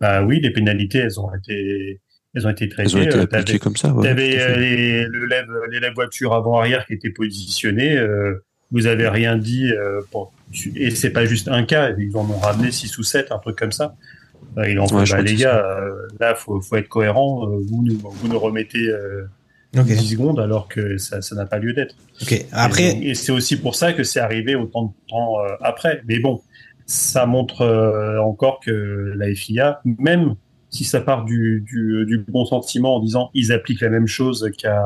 bah oui les pénalités elles ont été elles ont été traitées. Elles ont été Euh, appliquées comme ça. ouais, euh, les, les voitures avant-arrière qui étaient positionnés. euh, vous avez rien dit. Euh, pour, et c'est pas juste un cas. Ils en ont ramené six ou sept, un truc comme ça. Ils ont Ouais, bah, que les gars, euh, là, faut, faut être cohérent. vous, nous, vous nous remettez euh, Ok. 10 secondes alors que ça ça n'a pas lieu d'être. Ok. Après, Et, et c'est aussi pour ça que c'est arrivé autant de temps euh, après. Mais bon, ça montre euh, encore que la FIA, même si ça part du, du, du bon sentiment en disant ils appliquent la même chose qu'à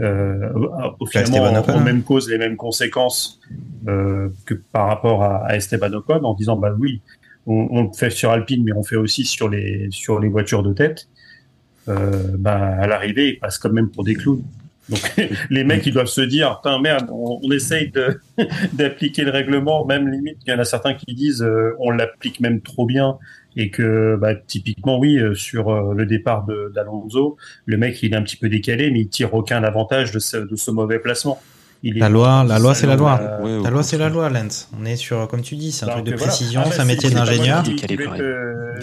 euh, au finalement Esteban en, Ocon, en hein. même cause les mêmes conséquences euh, que par rapport à, à Esteban Ocon en disant bah oui on, on le fait sur Alpine mais on fait aussi sur les sur les voitures de tête euh, bah à l'arrivée ils passent quand même pour des clowns donc <laughs> les mecs ils doivent se dire putain merde on, on essaye <laughs> d'appliquer le règlement même limite il y en a certains qui disent euh, on l'applique même trop bien et que bah, typiquement oui euh, sur euh, le départ d'Alonso le mec il est un petit peu décalé mais il tire aucun avantage de ce, de ce mauvais placement il La loi- la loi, c'est la loi. Euh, Ouais, la loi, c'est la loi, Lens. On est sur, comme tu dis, c'est un truc de euh, voilà. précision, Après, c'est un métier d'ingénieur.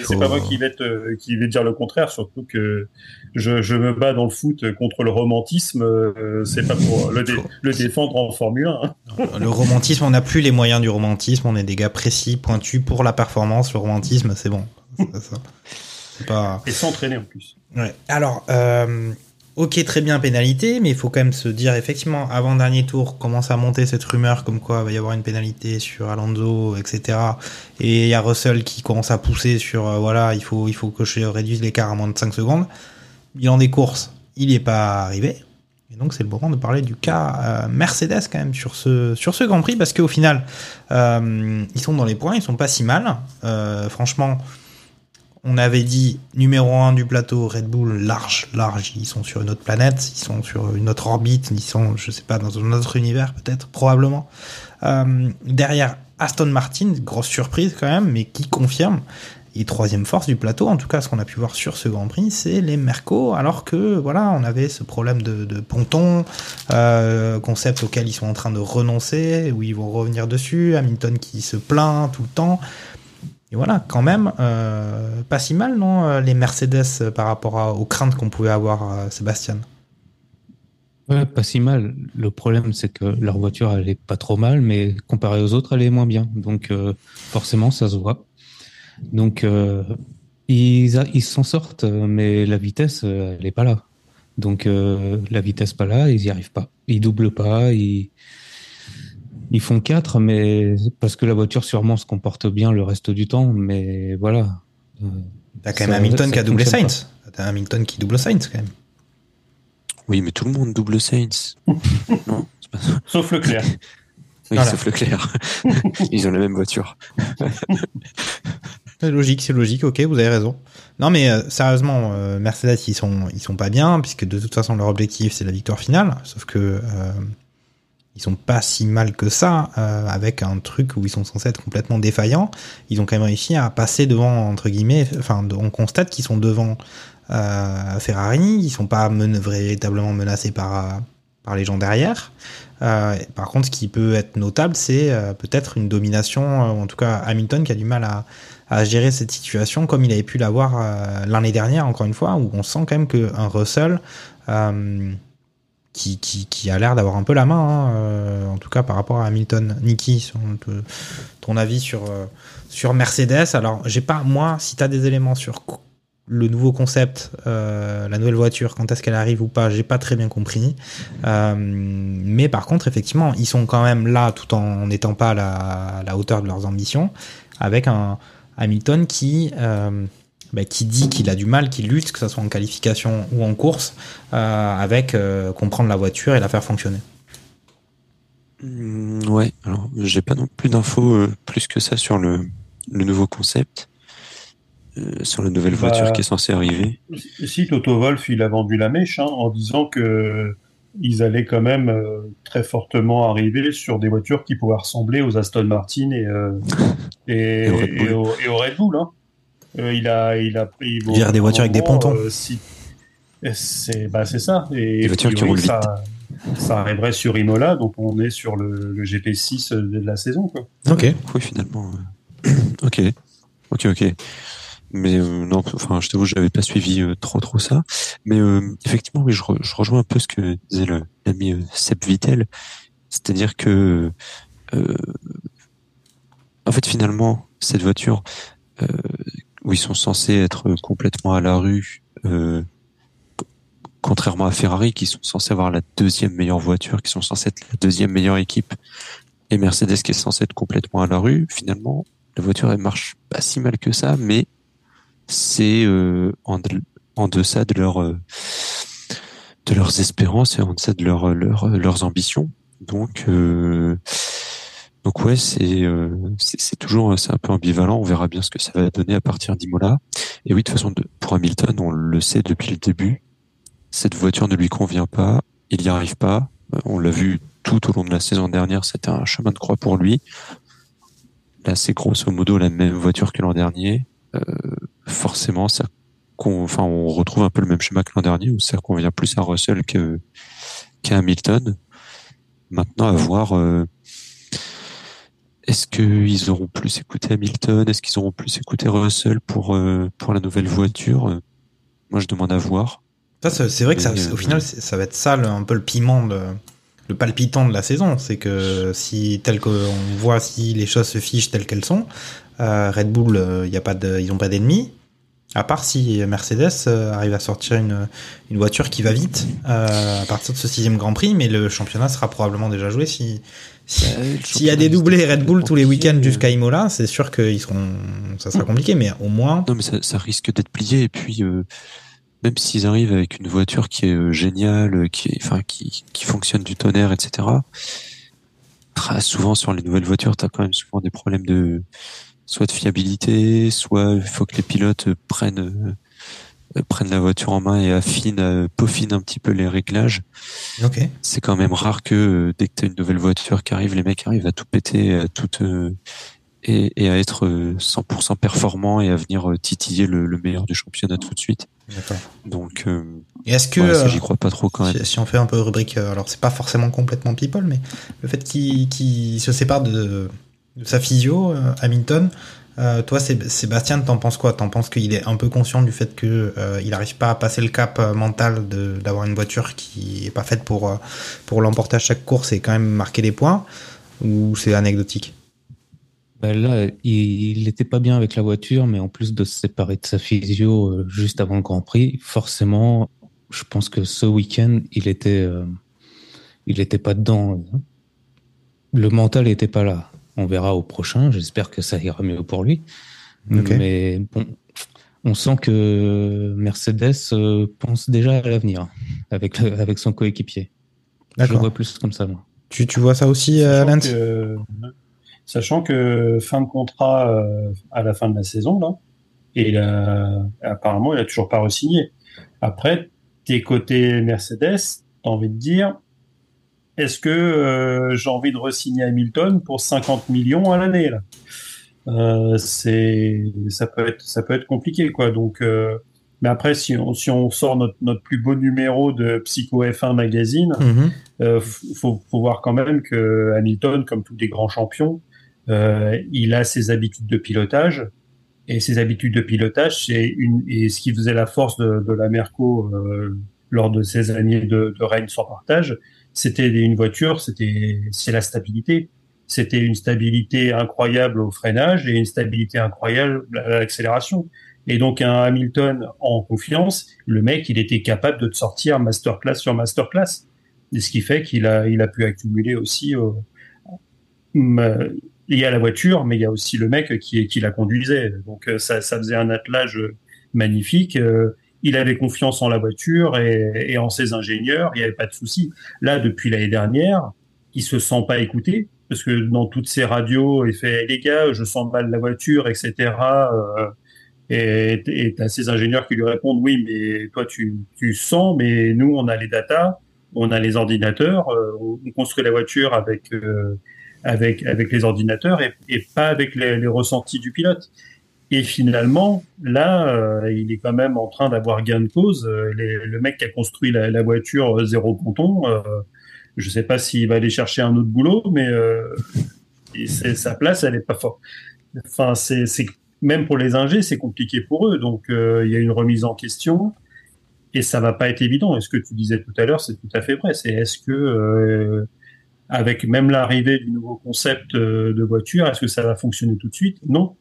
C'est pas moi qui vais, te, qui vais te dire le contraire, surtout que je, je me bats dans le foot contre le romantisme. euh, c'est pas pour le, dé- Faut- le défendre en Formule 1. hein. Le romantisme, on n'a plus les moyens du romantisme, on est des gars précis, pointus pour la performance. Le romantisme, c'est bon. C'est ça. C'est pas. Et s'entraîner en plus. Ouais. Alors, euh, ok, très bien pénalité, mais il faut quand même se dire effectivement, avant dernier tour, commence à monter cette rumeur comme quoi il va y avoir une pénalité sur Alonso, etc. Et il y a Russell qui commence à pousser sur euh, voilà, il faut il faut que je réduise l'écart à moins de 5 secondes. Bilan des courses, il n'y est pas arrivé. Et donc c'est le moment de parler du cas euh, Mercedes quand même sur ce sur ce Grand Prix parce qu'au final euh, ils sont dans les points, ils sont pas si mal. Franchement, on avait dit numéro 1 du plateau Red Bull large, large. Ils sont sur une autre planète, ils sont sur une autre orbite, ils sont, je sais pas, dans un autre univers peut-être, probablement. Euh, derrière Aston Martin, grosse surprise quand même, mais qui confirme. Et troisième force du plateau, en tout cas ce qu'on a pu voir sur ce Grand Prix, c'est les Mercos, alors que voilà, on avait ce problème de, de ponton, euh, concept auquel ils sont en train de renoncer, où ils vont revenir dessus, Hamilton qui se plaint tout le temps. Et voilà, quand même, euh, pas si mal, non, euh, les Mercedes euh, par rapport aux craintes qu'on pouvait avoir, Sébastien? Ouais, pas si mal. Le problème, c'est que leur voiture, elle est pas trop mal, mais comparée aux autres, elle est moins bien. Donc, forcément, ça se voit. Donc, ils ils s'en sortent, mais la vitesse, elle est pas là. Donc, la vitesse pas là, ils y arrivent pas. Ils doublent pas, ils, ils font 4, mais parce que la voiture sûrement se comporte bien le reste du temps, mais voilà. Euh, T'as quand même Hamilton qui a doublé Sainz. T'as Hamilton qui double Sainz quand même. Oui, mais tout le monde double Saints. <laughs> non, c'est pas ça. Sauf Leclerc. <laughs> Oui, Voilà. sauf Leclerc. <laughs> Ils ont la même voiture. C'est logique, c'est logique. Ok, vous avez raison. Non, mais euh, sérieusement, euh, Mercedes, ils sont, ils sont pas bien, puisque de toute façon, leur objectif, c'est la victoire finale. Sauf que euh, ils sont pas si mal que ça, euh, avec un truc où ils sont censés être complètement défaillants. Ils ont quand même réussi à passer devant, entre guillemets, enfin, on constate qu'ils sont devant euh, Ferrari. Ils sont pas men- véritablement menacés par, euh, par les gens derrière. Euh, par contre, ce qui peut être notable, c'est euh, peut-être une domination, euh, ou en tout cas Hamilton qui a du mal à, à gérer cette situation comme il avait pu l'avoir l'année dernière, encore une fois, où on sent quand même qu'un Russell qui, qui, qui a l'air d'avoir un peu la main, hein, euh, en tout cas par rapport à Hamilton. Niki, ton- avis sur, euh, sur Mercedes Alors, j'ai pas, moi, si tu as des éléments sur le nouveau concept, euh, la nouvelle voiture, quand est-ce qu'elle arrive ou pas, j'ai pas très bien compris. Euh, mais par contre, effectivement, ils sont quand même là tout en n'étant pas à la, à la hauteur de leurs ambitions, avec un Hamilton qui, euh, bah, qui dit qu'il a du mal, qu'il lutte, que ce soit en qualification ou en course, euh, avec euh, comprendre la voiture et la faire fonctionner. Hmm, ouais, alors j'ai pas non plus d'infos euh, plus que ça sur le, le nouveau concept, euh, sur la nouvelle Bah, voiture qui est censée arriver. Si Toto Wolff, il a vendu la mèche hein, en disant que ils allaient quand même euh, très fortement arriver sur des voitures qui pouvaient ressembler aux Aston Martin et, euh, <laughs> et, Et au Red Bull. et au, et au Red Bull. Hein. Euh, il a, il a pris des voitures avec des pontons. euh, si- et c'est bah, c'est ça. Et Des voitures qui roulent vite. Ça, ça arriverait sur Imola, donc on est sur le, le GP6 de la saison. Quoi. Ok. Oui, finalement. euh, <clears throat> ok, ok, ok. Mais euh, non, enfin, je t'avoue, je n'avais pas suivi euh, trop, trop ça. Mais euh, effectivement, oui, je, re- je rejoins un peu ce que disait le- l'ami euh, Seb Vittel, c'est-à-dire que, euh, en fait, finalement, cette voiture, euh, où ils sont censés être complètement à la rue, euh, co- contrairement à Ferrari, qui sont censés avoir la deuxième meilleure voiture, qui sont censés être la deuxième meilleure équipe, et Mercedes qui est censée être complètement à la rue, finalement, la voiture elle marche pas si mal que ça, mais c'est euh, en, de- deçà de leur euh, de leurs espérances et en deçà de leur, leur- leurs ambitions. Donc euh, donc ouais, c'est euh, c'est toujours c'est un peu ambivalent. On verra bien ce que ça va donner à partir d'Imola. Et oui, de toute façon, pour Hamilton, on le sait depuis le début, cette voiture ne lui convient pas. Il n'y arrive pas. Euh, On l'a vu tout au long de la saison dernière, c'était un chemin de croix pour lui. Là, c'est grosso modo la même voiture que l'an dernier. Euh, forcément, ça, enfin, on retrouve un peu le même schéma que l'an dernier, où ça convient plus à Russell que qu'à Hamilton. Maintenant, à voir. euh, est-ce qu'ils auront plus écouté Hamilton? Est-ce qu'ils auront plus écouté Russell pour euh, pour la nouvelle voiture? Moi, je demande à voir. Ça, c'est vrai que ça, Et, euh, au final, ça va être ça le- un peu le piment, de, le palpitant de la saison. C'est que si, tel qu'on voit, si les choses se fichent telles qu'elles sont, euh, Red Bull, euh, y a pas de, ils n'ont pas d'ennemis. À part si Mercedes arrive à sortir une, une voiture qui va vite euh, à partir de ce sixième Grand Prix, mais le championnat sera probablement déjà joué si- s'il y a des doublés Red Bull tous les week-ends jusqu'à Imola, c'est sûr qu'ils seront, ça sera compliqué, mais au moins Non, mais ça, ça risque d'être plié. Et puis, euh, même s'ils arrivent avec une voiture qui est euh, géniale, euh, qui est, enfin, qui, qui fonctionne du tonnerre, etc. Très souvent sur les nouvelles voitures, t'as quand même souvent des problèmes de soit de fiabilité, soit il faut que les pilotes euh, prennent euh, euh, prennent la voiture en main et affinent, euh, peaufinent un petit peu les réglages. ok. C'est quand même rare que euh, dès que t'as une nouvelle voiture qui arrive, les mecs arrivent à tout péter, à tout euh, et, et à être euh, 100% performant et à venir euh, titiller le, le meilleur du championnat tout de suite. D'accord. Donc, euh, Et est-ce que ouais, euh, j'y crois pas trop quand même. Si, on fait un peu rubrique, euh, alors c'est pas forcément complètement people, mais le fait qu'il se sépare de, de sa physio, euh, Hamilton, euh, toi Sé- Sébastien, t'en penses quoi? T'en penses qu'il est un peu conscient du fait que euh, il arrive pas à passer le cap euh, mental d'avoir une voiture qui est pas faite pour euh, pour l'emporter à chaque course et quand même marquer des points? Ou c'est anecdotique? Ben là, il il était pas bien avec la voiture, mais en plus de se séparer de sa physio euh, juste avant le Grand Prix, forcément, je pense que ce week-end, il était, euh, il était pas dedans. Le mental était pas là. On verra au prochain. J'espère que ça ira mieux pour lui. Mais bon, on sent que Mercedes euh, pense déjà à l'avenir avec le- avec son coéquipier. Je le vois plus comme ça. Moi. Tu, tu vois ça aussi, euh, que, sachant que fin de contrat euh, à la fin de la saison, là, et il a- apparemment, il a toujours pas re-signé. Après, t'es côté Mercedes, t'as envie de dire, est-ce que euh, j'ai envie de re-signer Hamilton pour 50 millions à l'année, là? Euh, c'est, ça peut être, ça peut être compliqué, quoi. Donc, euh, mais après, si on, si on sort notre, notre plus beau numéro de Psycho F1 magazine, Mhm. euh, faut, faut voir quand même que Hamilton, comme tous les grands champions, euh, il a ses habitudes de pilotage. Et ses habitudes de pilotage, c'est une et ce qui faisait la force de, de la Merco euh, lors de ses années de, de règne sans partage, c'était une voiture, c'était c'est la stabilité. C'était une stabilité incroyable au freinage et une stabilité incroyable à l'accélération. Et donc un Hamilton en confiance, le mec, il était capable de te sortir masterclass sur masterclass. Et ce qui fait qu'il a, il a pu accumuler aussi euh, hum, il y a la voiture, mais il y a aussi le mec qui, qui la conduisait. Donc euh, ça, ça faisait un attelage euh, magnifique. Euh, il avait confiance en la voiture et, et en ses ingénieurs. Il n'y avait pas de souci. Là, depuis l'année dernière, il se sent pas écouté parce que dans toutes ses radios, il fait les gars, je sens mal la voiture, etc. Euh, et et t'as ces ingénieurs qui lui répondent oui, mais toi tu, tu sens, mais nous on a les datas, on a les ordinateurs, euh, on construit la voiture avec euh, avec avec les ordinateurs et, et pas avec les, les ressentis du pilote. Et finalement, là, euh, il est quand même en train d'avoir gain de cause. Euh, le mec qui a construit la, voiture euh, zéro ponton, je sais pas s'il va aller chercher un autre boulot, mais sa place, elle est pas forte. Enfin, c'est même pour les ingés, c'est compliqué pour eux. Donc, il y a une remise en question et ça va pas être évident. Et ce que tu disais tout à l'heure, c'est tout à fait vrai. C'est est-ce que avec même l'arrivée du nouveau concept de voiture, est-ce que ça va fonctionner tout de suite? Non.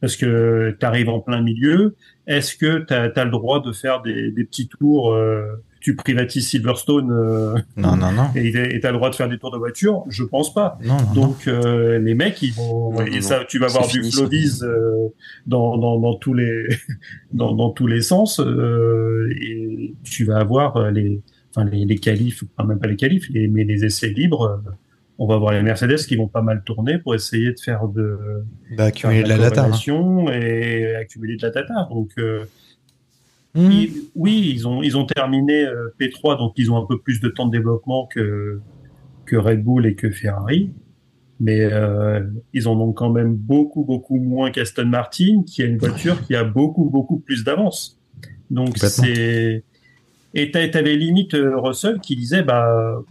Parce que tu arrives en plein milieu. Est-ce que tu as, le droit de faire des, des petits tours euh, Tu privatises Silverstone euh, Non, non, non. <laughs> et tu as le droit de faire des tours de voiture? Je pense pas. Non, non, non. Donc euh, les mecs, ils vont Non, et non, ça, non. tu vas voir du. Flovis euh, dans, dans, dans tous les <laughs> dans, dans tous les sens euh, et tu vas avoir les enfin les, les qualifs, enfin même pas les qualifs, les, mais les essais libres. On va voir les Mercedes qui vont pas mal tourner pour essayer de faire de Bah, accumuler de la data. hein. corrélation et accumuler de la data. Donc euh, ils- oui, ils ont ils ont terminé euh, P3, donc ils ont un peu plus de temps de développement que que Red Bull et que Ferrari, mais euh, ils en ont quand même beaucoup beaucoup moins qu'Aston Martin, qui a une voiture qui a beaucoup beaucoup plus d'avance. Donc c'est et t'avais limite Russell qui disait bah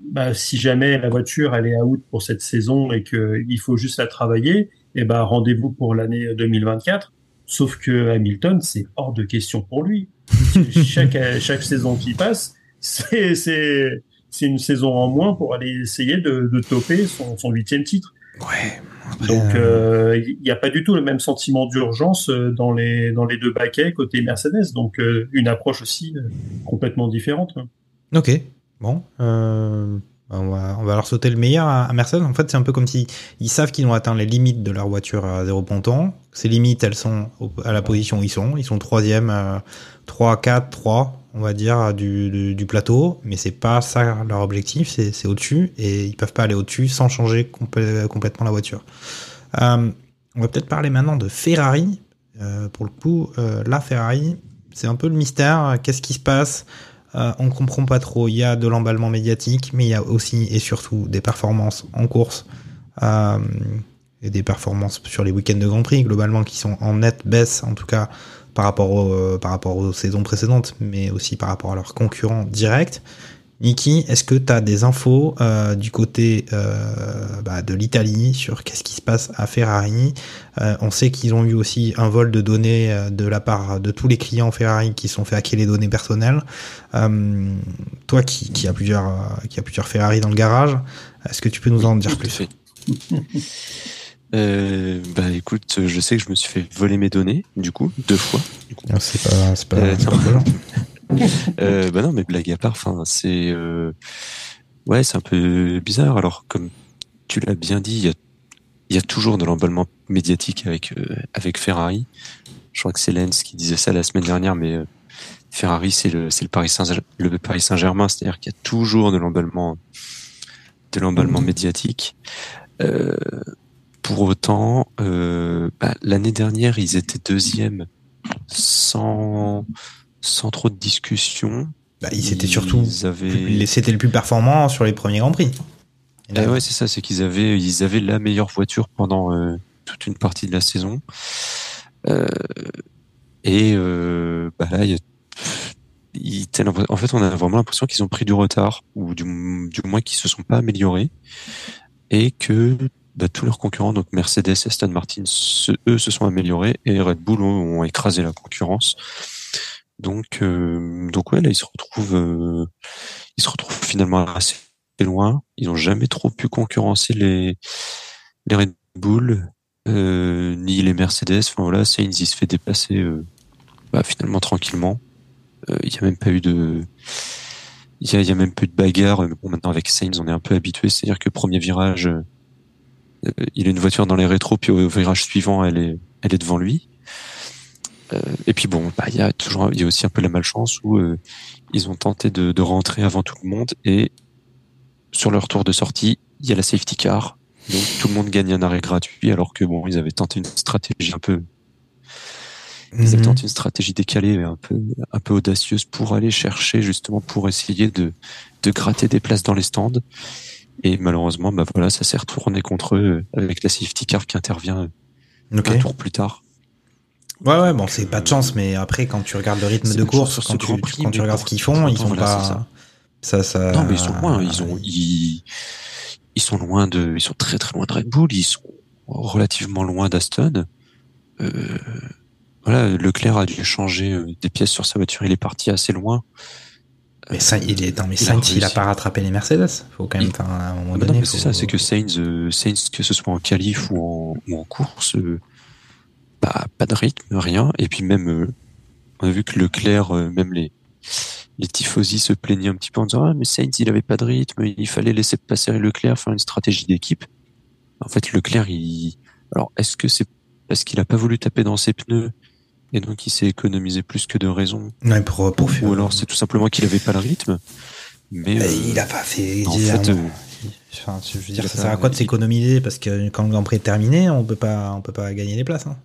bah si jamais la voiture elle est out pour cette saison et que il faut juste la travailler, et ben rendez-vous pour l'année 2024. Sauf que Hamilton, c'est hors de question pour lui. <laughs> chaque chaque saison qui passe, c'est c'est c'est une saison en moins pour aller essayer de, de toper son, son huitième titre. Ouais. Après, Donc euh, euh, il n'y a pas du tout le même sentiment d'urgence euh, dans les dans les deux baquets côté Mercedes. Donc euh, une approche aussi euh, complètement différente. Ok. Bon. Euh, on, va, on va leur sauter le meilleur à, à Mercedes. En fait, c'est un peu comme si ils savent qu'ils ont atteint les limites de leur voiture à zéro ponton. Ces limites, elles sont à la position où ils sont. Ils sont troisième, euh, 3, 4, 3, on va dire, du, du, plateau. Mais c'est pas ça leur objectif. C'est au-dessus. Et ils peuvent pas aller au-dessus sans changer complè- complètement la voiture. Euh, on va peut-être parler maintenant de Ferrari. Euh, pour le coup, euh, la Ferrari, c'est un peu le mystère. Qu'est-ce qui se passe? Euh, On comprend pas trop. Il y a de l'emballement médiatique, mais il y a aussi et surtout des performances en course euh, et des performances sur les week-ends de Grand Prix globalement qui sont en nette baisse, en tout cas par rapport, au- par rapport aux saisons précédentes, mais aussi par rapport à leurs concurrents directs. Niki, est-ce que tu as des infos euh, du côté euh, bah, de l'Italie sur qu'est-ce qui se passe à Ferrari? Euh, On sait qu'ils ont eu aussi un vol de données de la part de tous les clients Ferrari qui sont fait hacker les données personnelles. Toi qui, qui a plusieurs qui a plusieurs Ferrari dans le garage, est-ce que tu peux nous en dire plus? Euh, bah écoute, je sais que je me suis fait voler mes données, du coup, deux fois. Non, C'est pas pas, Euh. <laughs> <laughs> Euh, bah non, mais blague à part, enfin, c'est euh, ouais, c'est un peu bizarre. Alors, comme tu l'as bien dit, il y a, y a toujours de l'emballement médiatique avec euh, avec Ferrari. Je crois que c'est Lenz qui disait ça la semaine dernière, mais euh, Ferrari, c'est le, c'est le Paris Saint, le Paris Saint-Germain, c'est-à-dire qu'il y a toujours de l'emballement, de l'emballement médiatique. Euh, pour autant, bah, l'année dernière, ils étaient deuxième sans, sans trop de discussion. Bah, ils étaient surtout, avaient... c'était le plus performant sur les premiers Grands Prix. Ah ouais, c'est ça, c'est qu'ils avaient, ils avaient la meilleure voiture pendant euh, toute une partie de la saison. Euh, et euh, bah là, il y a en fait, on a vraiment l'impression qu'ils ont pris du retard, ou du, moins qu'ils se sont pas améliorés, et que bah, tous leurs concurrents, donc Mercedes et Aston Martin, eux se sont améliorés, et Red Bull ont, écrasé la concurrence. Donc, euh, donc ouais, là, ils se retrouvent, euh, ils se retrouvent finalement assez loin. Ils n'ont jamais trop pu concurrencer les, les Red Bull, euh, ni les Mercedes. Enfin voilà, Sainz, il se fait dépasser bah, finalement tranquillement. Il euh, n'y a même pas eu de, il y a, même peu de bagarre. Bon, maintenant avec Sainz, on est un peu habitué. C'est-à-dire que premier virage, euh, il a une voiture dans les rétros, puis au virage suivant, elle est, elle est devant lui. Euh, et puis bon, bah, il y a toujours, il y a aussi un peu la malchance où ils ont tenté de, de, rentrer avant tout le monde et sur leur tour de sortie, il y a la safety car. Donc tout le monde gagne un arrêt gratuit alors que bon, ils avaient tenté une stratégie un peu ils avaient mhm. tenté une stratégie décalée, un peu, un peu audacieuse pour aller chercher justement pour essayer de, de gratter des places dans les stands. Et malheureusement, bah voilà, ça s'est retourné contre eux avec la safety car qui intervient un tour plus tard. Ouais, ouais, bon, c'est pas de chance, mais après, quand tu regardes le rythme de course, quand, tu, quand tu regardes ce qu'ils font, ils sont pas. Ça. ça. Non, mais ils sont loin. Ils ont, ils, ils sont loin de, ils sont très très loin de Red Bull. Ils sont relativement loin d'Aston. Euh, voilà, Leclerc a dû changer euh, des pièces sur sa voiture. Il est parti assez loin. Mais ça, il est, mais Sainz, il a pas rattrapé les Mercedes. Faut quand même, à un moment ah bah donné. c'est ça, c'est que Sainz, euh, Sainz, que ce soit en qualif ou en, ou en course, euh, bah, pas de rythme, rien. Et puis même, on a vu que Leclerc, même les, les tifosi se plaignaient un petit peu en disant, ah, mais Sainz, il avait pas de rythme, il fallait laisser passer Leclerc, faire une stratégie d'équipe. En fait, Leclerc, il, alors, est-ce que c'est parce qu'il a pas voulu taper dans ses pneus et donc il s'est économisé plus que de raison? Ouais, pour, pour Ou alors c'est tout simplement qu'il avait pas le rythme. Mais, euh, il a pas fait. En fait, euh, enfin, je veux dire, ça sert à quoi de s'économiser? Parce que quand le Grand Prix est terminé, on peut pas, on peut pas gagner les places. Hein.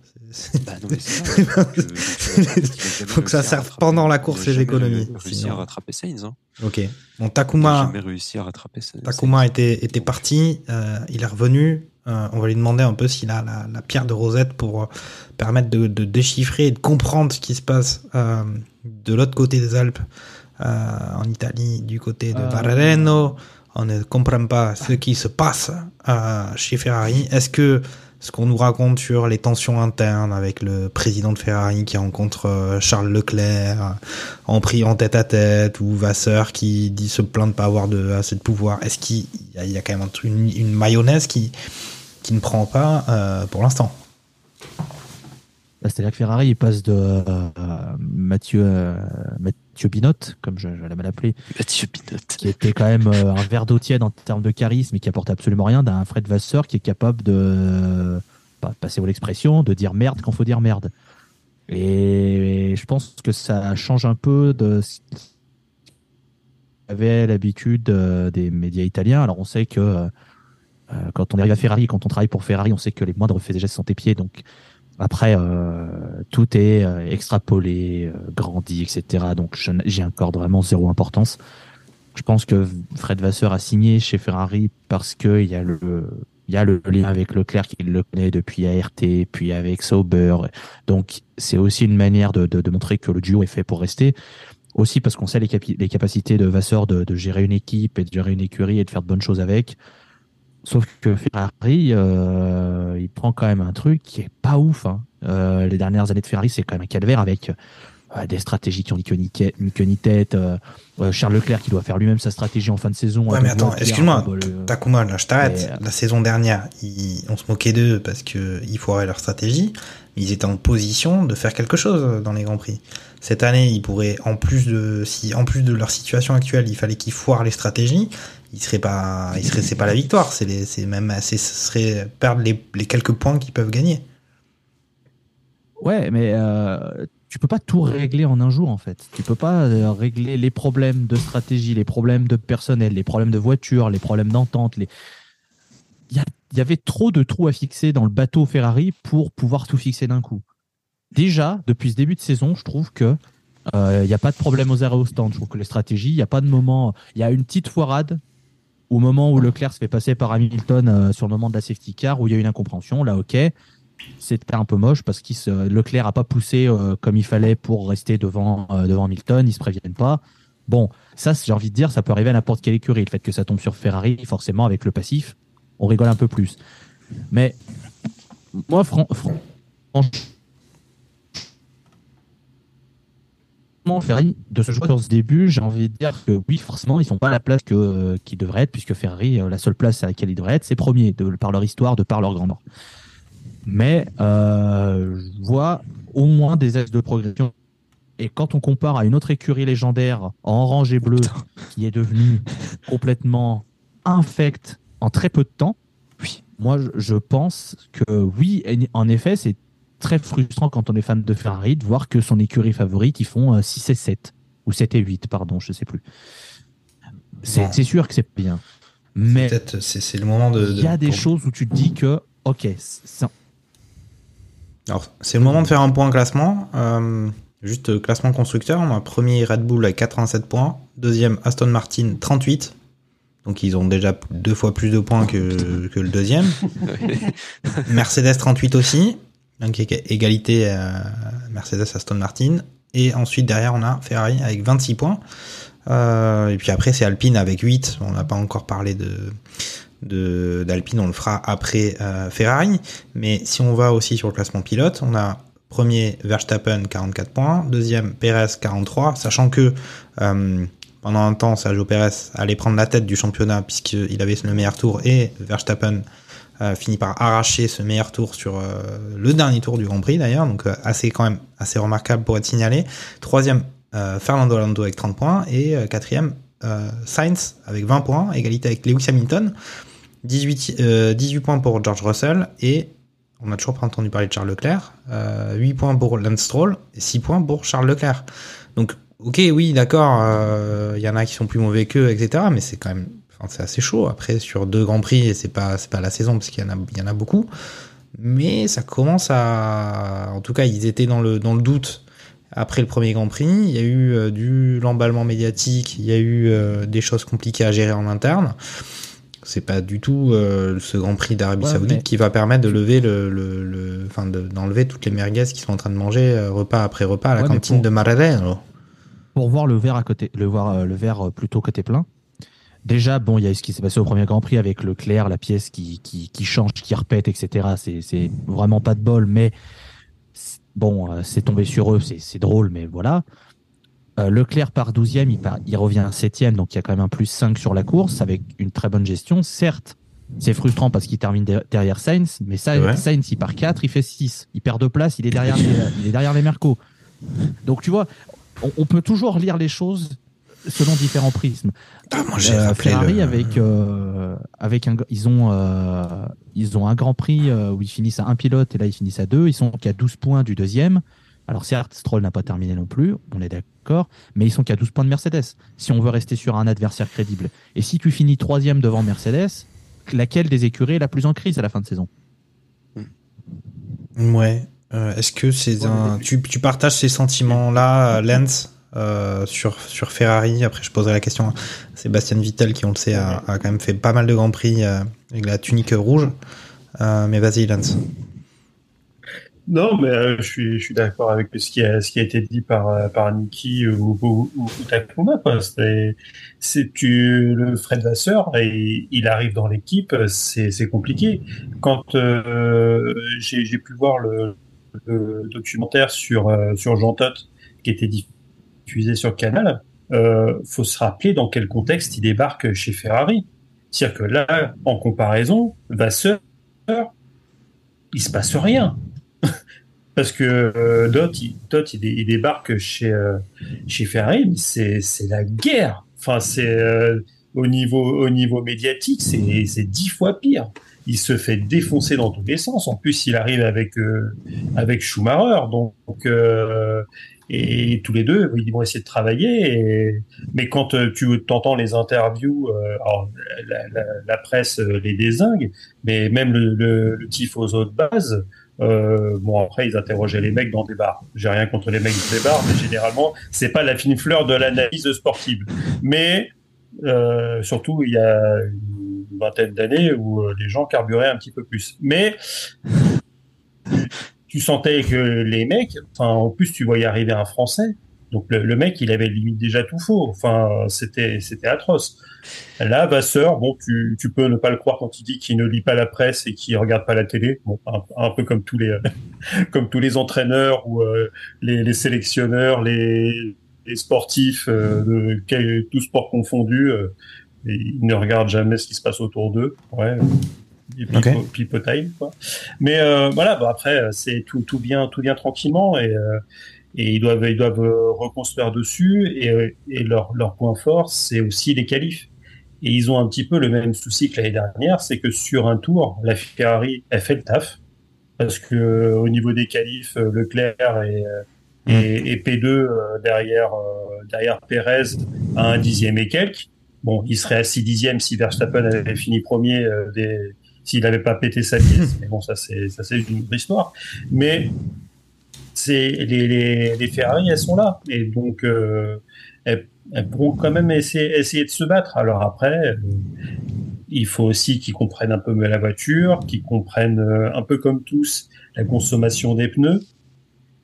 Bah non, mais <laughs> faut que ça serve pendant la course les économies. Réussi à rattraper Sainz. Hein. Ok. Bon, Takuma. jamais réussi à rattraper Takuma était était parti. Euh, il est revenu. Euh, on va lui demander un peu s'il a la, la, pierre de Rosette pour euh, permettre de, de, déchiffrer et de comprendre ce qui se passe euh, de l'autre côté des Alpes, en Italie, du côté de Varreno. On ne comprend pas ce qui se passe chez Ferrari. Est-ce que ce qu'on nous raconte sur les tensions internes avec le président de Ferrari qui rencontre Charles Leclerc en pris en tête à tête ou Vasseur qui dit se plaint de pas avoir assez de pouvoir. Est-ce qu'il y, a quand même une, mayonnaise qui, qui ne prend pas euh, pour l'instant? Bah, c'est-à-dire que Ferrari passe de euh, Mathieu, euh, Mathieu Binot, comme je, je mal appelé, qui était quand même un verre d'eau tiède en termes de charisme et qui apporte absolument rien, d'un Fred Vasseur qui est capable de, pas passer l'expression, de dire merde quand faut dire merde. Et je pense que ça change un peu de ce avait l'habitude des médias italiens. Alors on sait que euh, quand on arrive à Ferrari, quand on travaille pour Ferrari, on sait que les moindres faits et gestes sont épiés. Donc après, euh, tout est euh, extrapolé, grandi, etc. Donc j'y accorde vraiment zéro importance. Je pense que Fred Vasseur a signé chez Ferrari parce qu'il y a le il y a le lien avec Leclerc qui le connaît depuis ART, puis avec Sauber. Donc c'est aussi une manière de, de, de, montrer que le duo est fait pour rester. Aussi parce qu'on sait les, les, capacités de Vasseur de, de, gérer une équipe et de gérer une écurie et de faire de bonnes choses avec. Sauf que Ferrari, euh, il prend quand même un truc qui est pas ouf. Hein. Euh, les dernières années de Ferrari, c'est quand même un calvaire avec euh, des stratégies qui ont ni queue ni, tête. Charles Leclerc qui doit faire lui-même sa stratégie en fin de saison. Ouais, mais attends, excuse-moi, Takuma, là, je t'arrête. La saison dernière, on se moquait d'eux parce que ils foiraient leur stratégie. Ils étaient en position de faire quelque chose dans les grands prix. Cette année, ils pourraient, en plus de, si en plus de leur situation actuelle, il fallait qu'ils foirent les stratégies, il serait pas, il serait, c'est pas la victoire, c'est c'est même, ce serait perdre les, les quelques points qu'ils peuvent gagner. Ouais, mais euh, tu peux pas tout régler en un jour en fait. Tu peux pas euh, régler les problèmes de stratégie, les problèmes de personnel, les problèmes de voiture, les problèmes d'entente. Les... Il, y y avait trop de trous à fixer dans le bateau Ferrari pour pouvoir tout fixer d'un coup. Déjà, depuis ce début de saison, je trouve que euh, il n'y a pas de problème aux arrêts au stand. Je trouve que les stratégies, il n'y a pas de moment. Il y a une petite foirade au moment où Leclerc se fait passer par Hamilton euh, sur le moment de la safety car où il y a une incompréhension. Là, ok. C'était un peu moche parce que Leclerc a pas poussé euh, comme il fallait pour rester devant, euh, devant Hamilton. Ils se préviennent pas. Bon, ça, j'ai envie de dire, ça peut arriver à n'importe quelle écurie. Le fait que ça tombe sur Ferrari, forcément, avec le passif, on rigole un peu plus. Mais moi, fran- fran- Ferrari, de ce joueur ce début, j'ai envie de dire que oui, forcément, ils sont pas à la place que, euh, qu'ils devraient être, puisque Ferrari, euh, la seule place à laquelle ils devraient être, c'est premier, de, par leur histoire, de par leur grandeur. Mais euh, je vois au moins des axes de progression. Et quand on compare à une autre écurie légendaire en orange et bleu, qui est devenue <laughs> complètement infecte en très peu de temps, oui, moi je- je pense que oui, en effet, c'est très frustrant quand on est fan de Ferrari de voir que son écurie favorite, ils font euh, 6 et 7. Ou 7 et 8, pardon, je sais plus. C'est Bon. sûr que c'est bien. Mais c'est c'est le moment de. il y a de- des pour- choses où tu te dis que, ok, c'est- Alors, c'est le moment de faire un point classement. Euh, juste euh, classement constructeur. On a premier Red Bull avec 87 points. Deuxième Aston Martin 38. Donc ils ont déjà deux fois plus de points que, que le deuxième. <laughs> Mercedes 38 aussi. Donc ég- égalité euh, Mercedes Aston Martin. Et ensuite derrière on a Ferrari avec 26 points. Euh, et puis après c'est Alpine avec 8. On n'a pas encore parlé de d'Alpine, on le fera après euh, Ferrari. Mais si on va aussi sur le classement pilote, on a premier Verstappen 44 points, deuxième Perez 43, sachant que pendant un temps Sergio Perez allait prendre la tête du championnat puisqu'il avait le meilleur tour et Verstappen euh, finit par arracher ce meilleur tour sur euh, le dernier tour du Grand Prix d'ailleurs, donc euh, assez quand même assez remarquable pour être signalé. Troisième Fernando Alonso avec 30 points et quatrième Sainz avec 20 points, égalité avec Lewis Hamilton. 18, euh, 18 points pour George Russell et on n'a toujours pas entendu parler de Charles Leclerc. Euh, 8 points pour Lance Stroll et 6 points pour Charles Leclerc. Donc, ok, oui, d'accord, il y en a qui sont plus mauvais qu'eux, etc. Mais c'est quand même, c'est assez chaud. Après, sur deux grands prix, et c'est pas, c'est pas la saison parce qu'il y en a, il y en a beaucoup. Mais ça commence à, en tout cas, ils étaient dans le, dans le doute après le premier Grand Prix. Il y a eu euh, du l'emballement médiatique, il y a eu euh, des choses compliquées à gérer en interne. C'est pas du tout euh, ce Grand Prix d'Arabie Ouais, Saoudite qui va permettre de lever le, le, le- enfin de- d'enlever toutes les merguez qui sont en train de manger euh, repas après repas à la Ouais, cantine pour- de Maranello. pour voir le verre à côté, le voir le verre plutôt côté plein. Déjà, bon, il y a ce qui s'est passé au premier Grand Prix avec Leclerc, la pièce qui, qui, qui change, qui repète, etc. C'est, vraiment pas de bol, mais bon, euh, c'est tombé sur eux, c'est, drôle, mais voilà. Euh, Leclerc part 12e, il, part, il revient 7e, donc il y a quand même un plus 5 sur la course avec une très bonne gestion. Certes, c'est frustrant parce qu'il termine de- derrière Sainz, mais vrai. Sainz, il part 4, il fait 6. Il perd de place, il est derrière les, il est derrière les Mercos. Donc tu vois, on, on peut toujours lire les choses selon différents prismes. Ah, moi, j'ai Euh, Ferrari le- avec euh, avec un ils ont euh, ils ont un Grand Prix où ils finissent à un pilote et là ils finissent à deux. Ils sont qu'à 12 points du deuxième. Alors certes, Stroll n'a pas terminé non plus, on est d'accord, mais ils sont qu'à 12 points de Mercedes. Si on veut rester sur un adversaire crédible. Et si tu finis troisième devant Mercedes, laquelle des écuries est la plus en crise à la fin de saison? Ouais. Euh, Est-ce que c'est un, tu, tu partages ces sentiments-là, Lens, euh, sur sur Ferrari Après, je poserai la question à Sébastien Vittel, qui on le sait a, a quand même fait pas mal de grands prix euh, avec la tunique rouge. Euh, mais vas-y, Lens. Non, mais je suis, je suis d'accord avec ce qui a, ce qui a été dit par, par Niki ou, ou, ou, ou Takuma. C'est, le Fred Vasseur, et il arrive dans l'équipe, c'est, compliqué. Quand j'ai, pu voir le, le documentaire sur, sur Jean Todt, qui était diffusé sur Canal, euh, faut se rappeler dans quel contexte il débarque chez Ferrari. C'est-à-dire que là, en comparaison, Vasseur, il se passe rien. <laughs> Parce que euh, Dot, il, débarque chez, euh, chez Ferrari, c'est, la guerre. Enfin, c'est euh, au niveau au niveau médiatique, c'est dix fois pire. Il se fait défoncer dans tous les sens. En plus, il arrive avec euh, avec Schumacher, donc euh, et tous les deux, ils vont essayer de travailler. Mais quand euh, tu entends les interviews, alors, la, la, la, presse les désingue, mais même le, le, le tifoso de base. Euh, bon après ils interrogeaient les mecs dans des bars. J'ai rien contre les mecs dans des bars, mais généralement c'est pas la fine fleur de l'analyse sportive. Mais euh, surtout il y a vingtaine d'années où euh, les gens carburaient un petit peu plus. Mais tu sentais que les mecs, enfin en plus tu voyais arriver un Français, donc le, mec il avait limite déjà tout faux. Enfin c'était atroce. Là Vasseur, bon tu, tu peux ne pas le croire quand il dit qu'il ne lit pas la presse et qu'il regarde pas la télé. Un, peu comme tous les <laughs> comme tous les entraîneurs ou euh, les, sélectionneurs, les sportifs, euh, de, tout sport confondu, euh, ils ne regardent jamais ce qui se passe autour d'eux. Ouais. Et Ok. people time, quoi. Mais euh, voilà, bah après c'est tout, tout bien, tout bien tranquillement et, euh, et ils doivent, ils doivent euh, reconstruire dessus et, euh, et leur, leur point fort c'est aussi les qualifs. Et ils ont un petit peu le même souci que l'année dernière, c'est que sur un tour, la Ferrari elle fait le taf parce que euh, au niveau des qualifs, Leclerc et euh, et, et P2 euh, derrière derrière Perez à un dixième et quelques. Bon, il serait à six dixièmes si Verstappen avait fini premier euh, des s'il n'avait pas pété sa pièce. <laughs> Mais bon, ça c'est ça c'est une autre histoire. Mais c'est les, les, les Ferrari, elles sont là et donc euh, elles, elles pourront quand même essayer, essayer de se battre. Alors après, euh, il faut aussi qu'ils comprennent un peu mieux la voiture, qu'ils comprennent euh, un peu comme tous la consommation des pneus.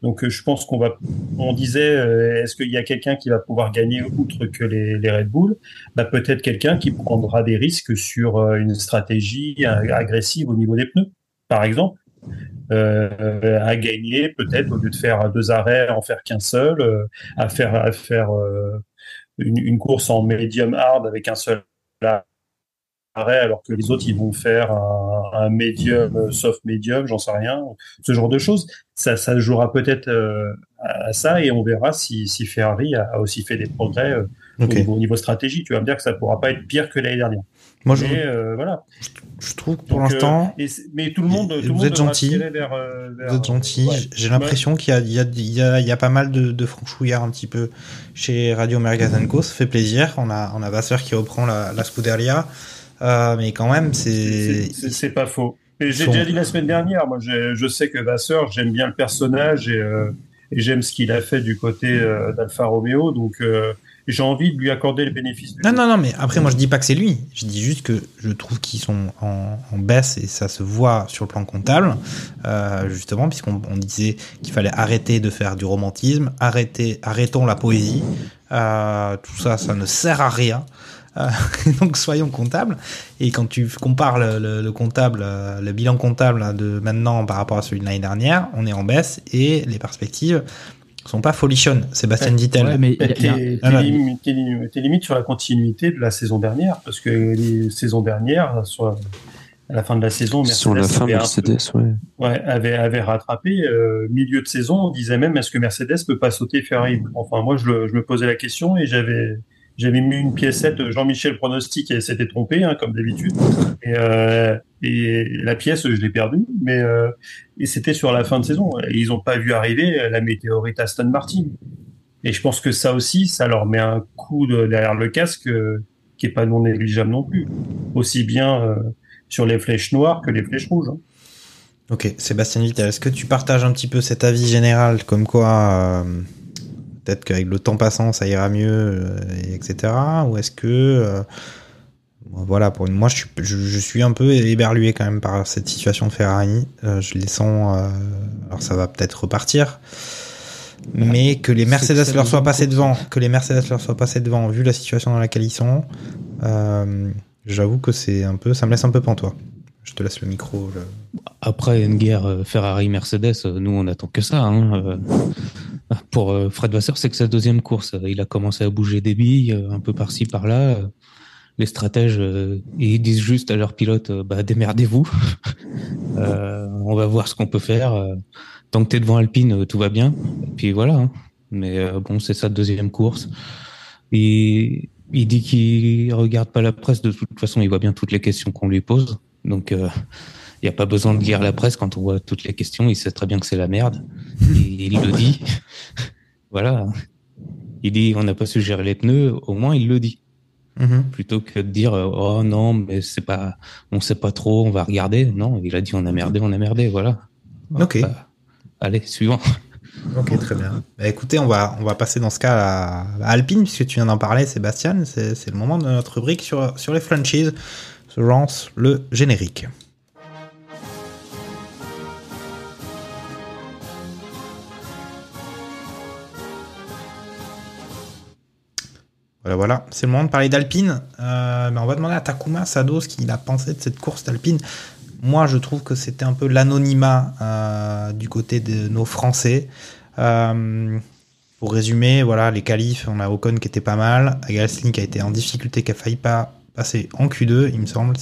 Donc euh, je pense qu'on va, on disait, euh, est-ce qu'il y a quelqu'un qui va pouvoir gagner outre que les, Red Bull? Bah, Peut-être quelqu'un qui prendra des risques sur euh, une stratégie agressive au niveau des pneus, par exemple. À gagner peut-être au lieu de faire deux arrêts en faire qu'un seul à faire à faire une, une course en medium hard avec un seul alors que les autres ils vont faire un, un medium euh, soft medium j'en sais rien ce genre de choses ça ça jouera peut-être euh, à, ça et on verra si, si Ferrari a, aussi fait des progrès euh, au, niveau, au niveau stratégie tu vas me dire que ça pourra pas être pire que l'année dernière Moi, je, euh, voilà je trouve que pour l'instant, mais tout le monde, vous tout le monde êtes gentil. tirer Vers, vers, vous êtes gentil. ouais. J'ai l'impression qu'il y a, y, y, y pas mal de, de franchouillards un petit peu chez Radio Mergaz Co. Ça fait plaisir. On a, on a Vasseur qui reprend la, la Scuderia. Euh, mais quand même, C'est- c'est. Pas faux. Et j'ai déjà dit la semaine dernière, moi je, je sais que Vasseur, j'aime bien le personnage et, euh, et j'aime ce qu'il a fait du côté euh, d'Alfa Romeo, donc euh, j'ai envie de lui accorder le bénéfice du Non, non, non, mais après, moi, je dis pas que c'est lui. Je dis juste que je trouve qu'ils sont en, en baisse et ça se voit sur le plan comptable, euh, justement, puisqu'on on disait qu'il fallait arrêter de faire du romantisme, arrêter, arrêtons la poésie. Euh, tout ça, ça ne sert à rien. Euh, <laughs> donc, soyons comptables. Et quand tu compares le, le, le comptable, euh, le bilan comptable de maintenant par rapport à celui de l'année dernière, on est en baisse et les perspectives sont pas folichonnes. Sébastien Dittel. Ouais, mais y a- T'es Ah, t'es t'es t'es limite sur la continuité de la saison dernière, parce que les saisons dernières, soit à la fin de la saison, Sur la Mercedes fin, avait un peu- Mercedes, ouais. Ouais, avait, avait rattrapé. Euh, milieu de saison, on disait même est-ce que Mercedes peut pas sauter Ferrari? Enfin, moi, je me posais la question et j'avais j'avais mis une piécette Jean-Michel pronostic et s'était trompé, hein, comme d'habitude. Et, euh, et la pièce, je l'ai perdue, mais euh, et c'était sur la fin de saison. Et ils ont pas vu arriver la météorite Aston Martin. Et je pense que ça aussi, ça leur met un coup de, derrière le casque euh, qui est pas non négligeable non plus. Aussi bien euh, sur les flèches noires que les flèches rouges. hein. Ok, Sébastien Vittel, est-ce que tu partages un petit peu cet avis général comme quoi euh, peut-être qu'avec le temps passant ça ira mieux, euh, et etc. Ou est-ce que euh, voilà, pour une, moi je suis, je, je suis un peu éberlué quand même par cette situation de Ferrari. Euh, je les sens, euh, alors ça va peut-être repartir, mais que les Mercedes que leur soient en passés devant, que les Mercedes leur soient passés devant, vu la situation dans laquelle ils sont, euh, j'avoue que c'est un peu, ça me laisse un peu pantois. Je te laisse le micro. Après une guerre euh, Ferrari-Mercedes, euh, nous on attend que ça. Hein. euh. Pour Fred Vasseur, c'est que sa deuxième course. Il a commencé à bouger des billes un peu par-ci par-là. Les stratèges, ils disent juste à leurs pilotes, bah démerdez-vous. <laughs> On va voir ce qu'on peut faire. Tant que t'es devant Alpine, tout va bien. Et puis voilà. hein. Mais bon, c'est sa deuxième course. Il dit qu'il regarde pas la presse. De toute façon, il voit bien toutes les questions qu'on lui pose. Donc, il n'y a pas besoin de lire la presse quand on voit toutes les questions. Il sait très bien que c'est la merde. Et il le dit. <laughs> voilà. Il dit on n'a pas su gérer les pneus. Au moins, il le dit. Mhm. Plutôt que de dire oh non, mais c'est pas, on sait pas trop, on va regarder. Non, il a dit on a merdé, on a merdé. Voilà. Ok. Bah, allez, suivant. Ok, très bien. Bah, écoutez, on va, on va passer dans ce cas à, à Alpine, puisque tu viens d'en parler, Sébastien. C'est c'est le moment de notre rubrique sur, sur les franchises. Lance le générique. Voilà, voilà. C'est le moment de parler d'Alpine. Euh, ben, on va demander à Takuma Sado ce qu'il a pensé de cette course d'Alpine. Moi, je trouve que c'était un peu l'anonymat euh, du côté de nos Français. Euh, pour résumer, voilà, les qualifs, on a Ocon qui était pas mal, Gasly qui a été en difficulté, qui a failli pas passer en Q2, il me semble,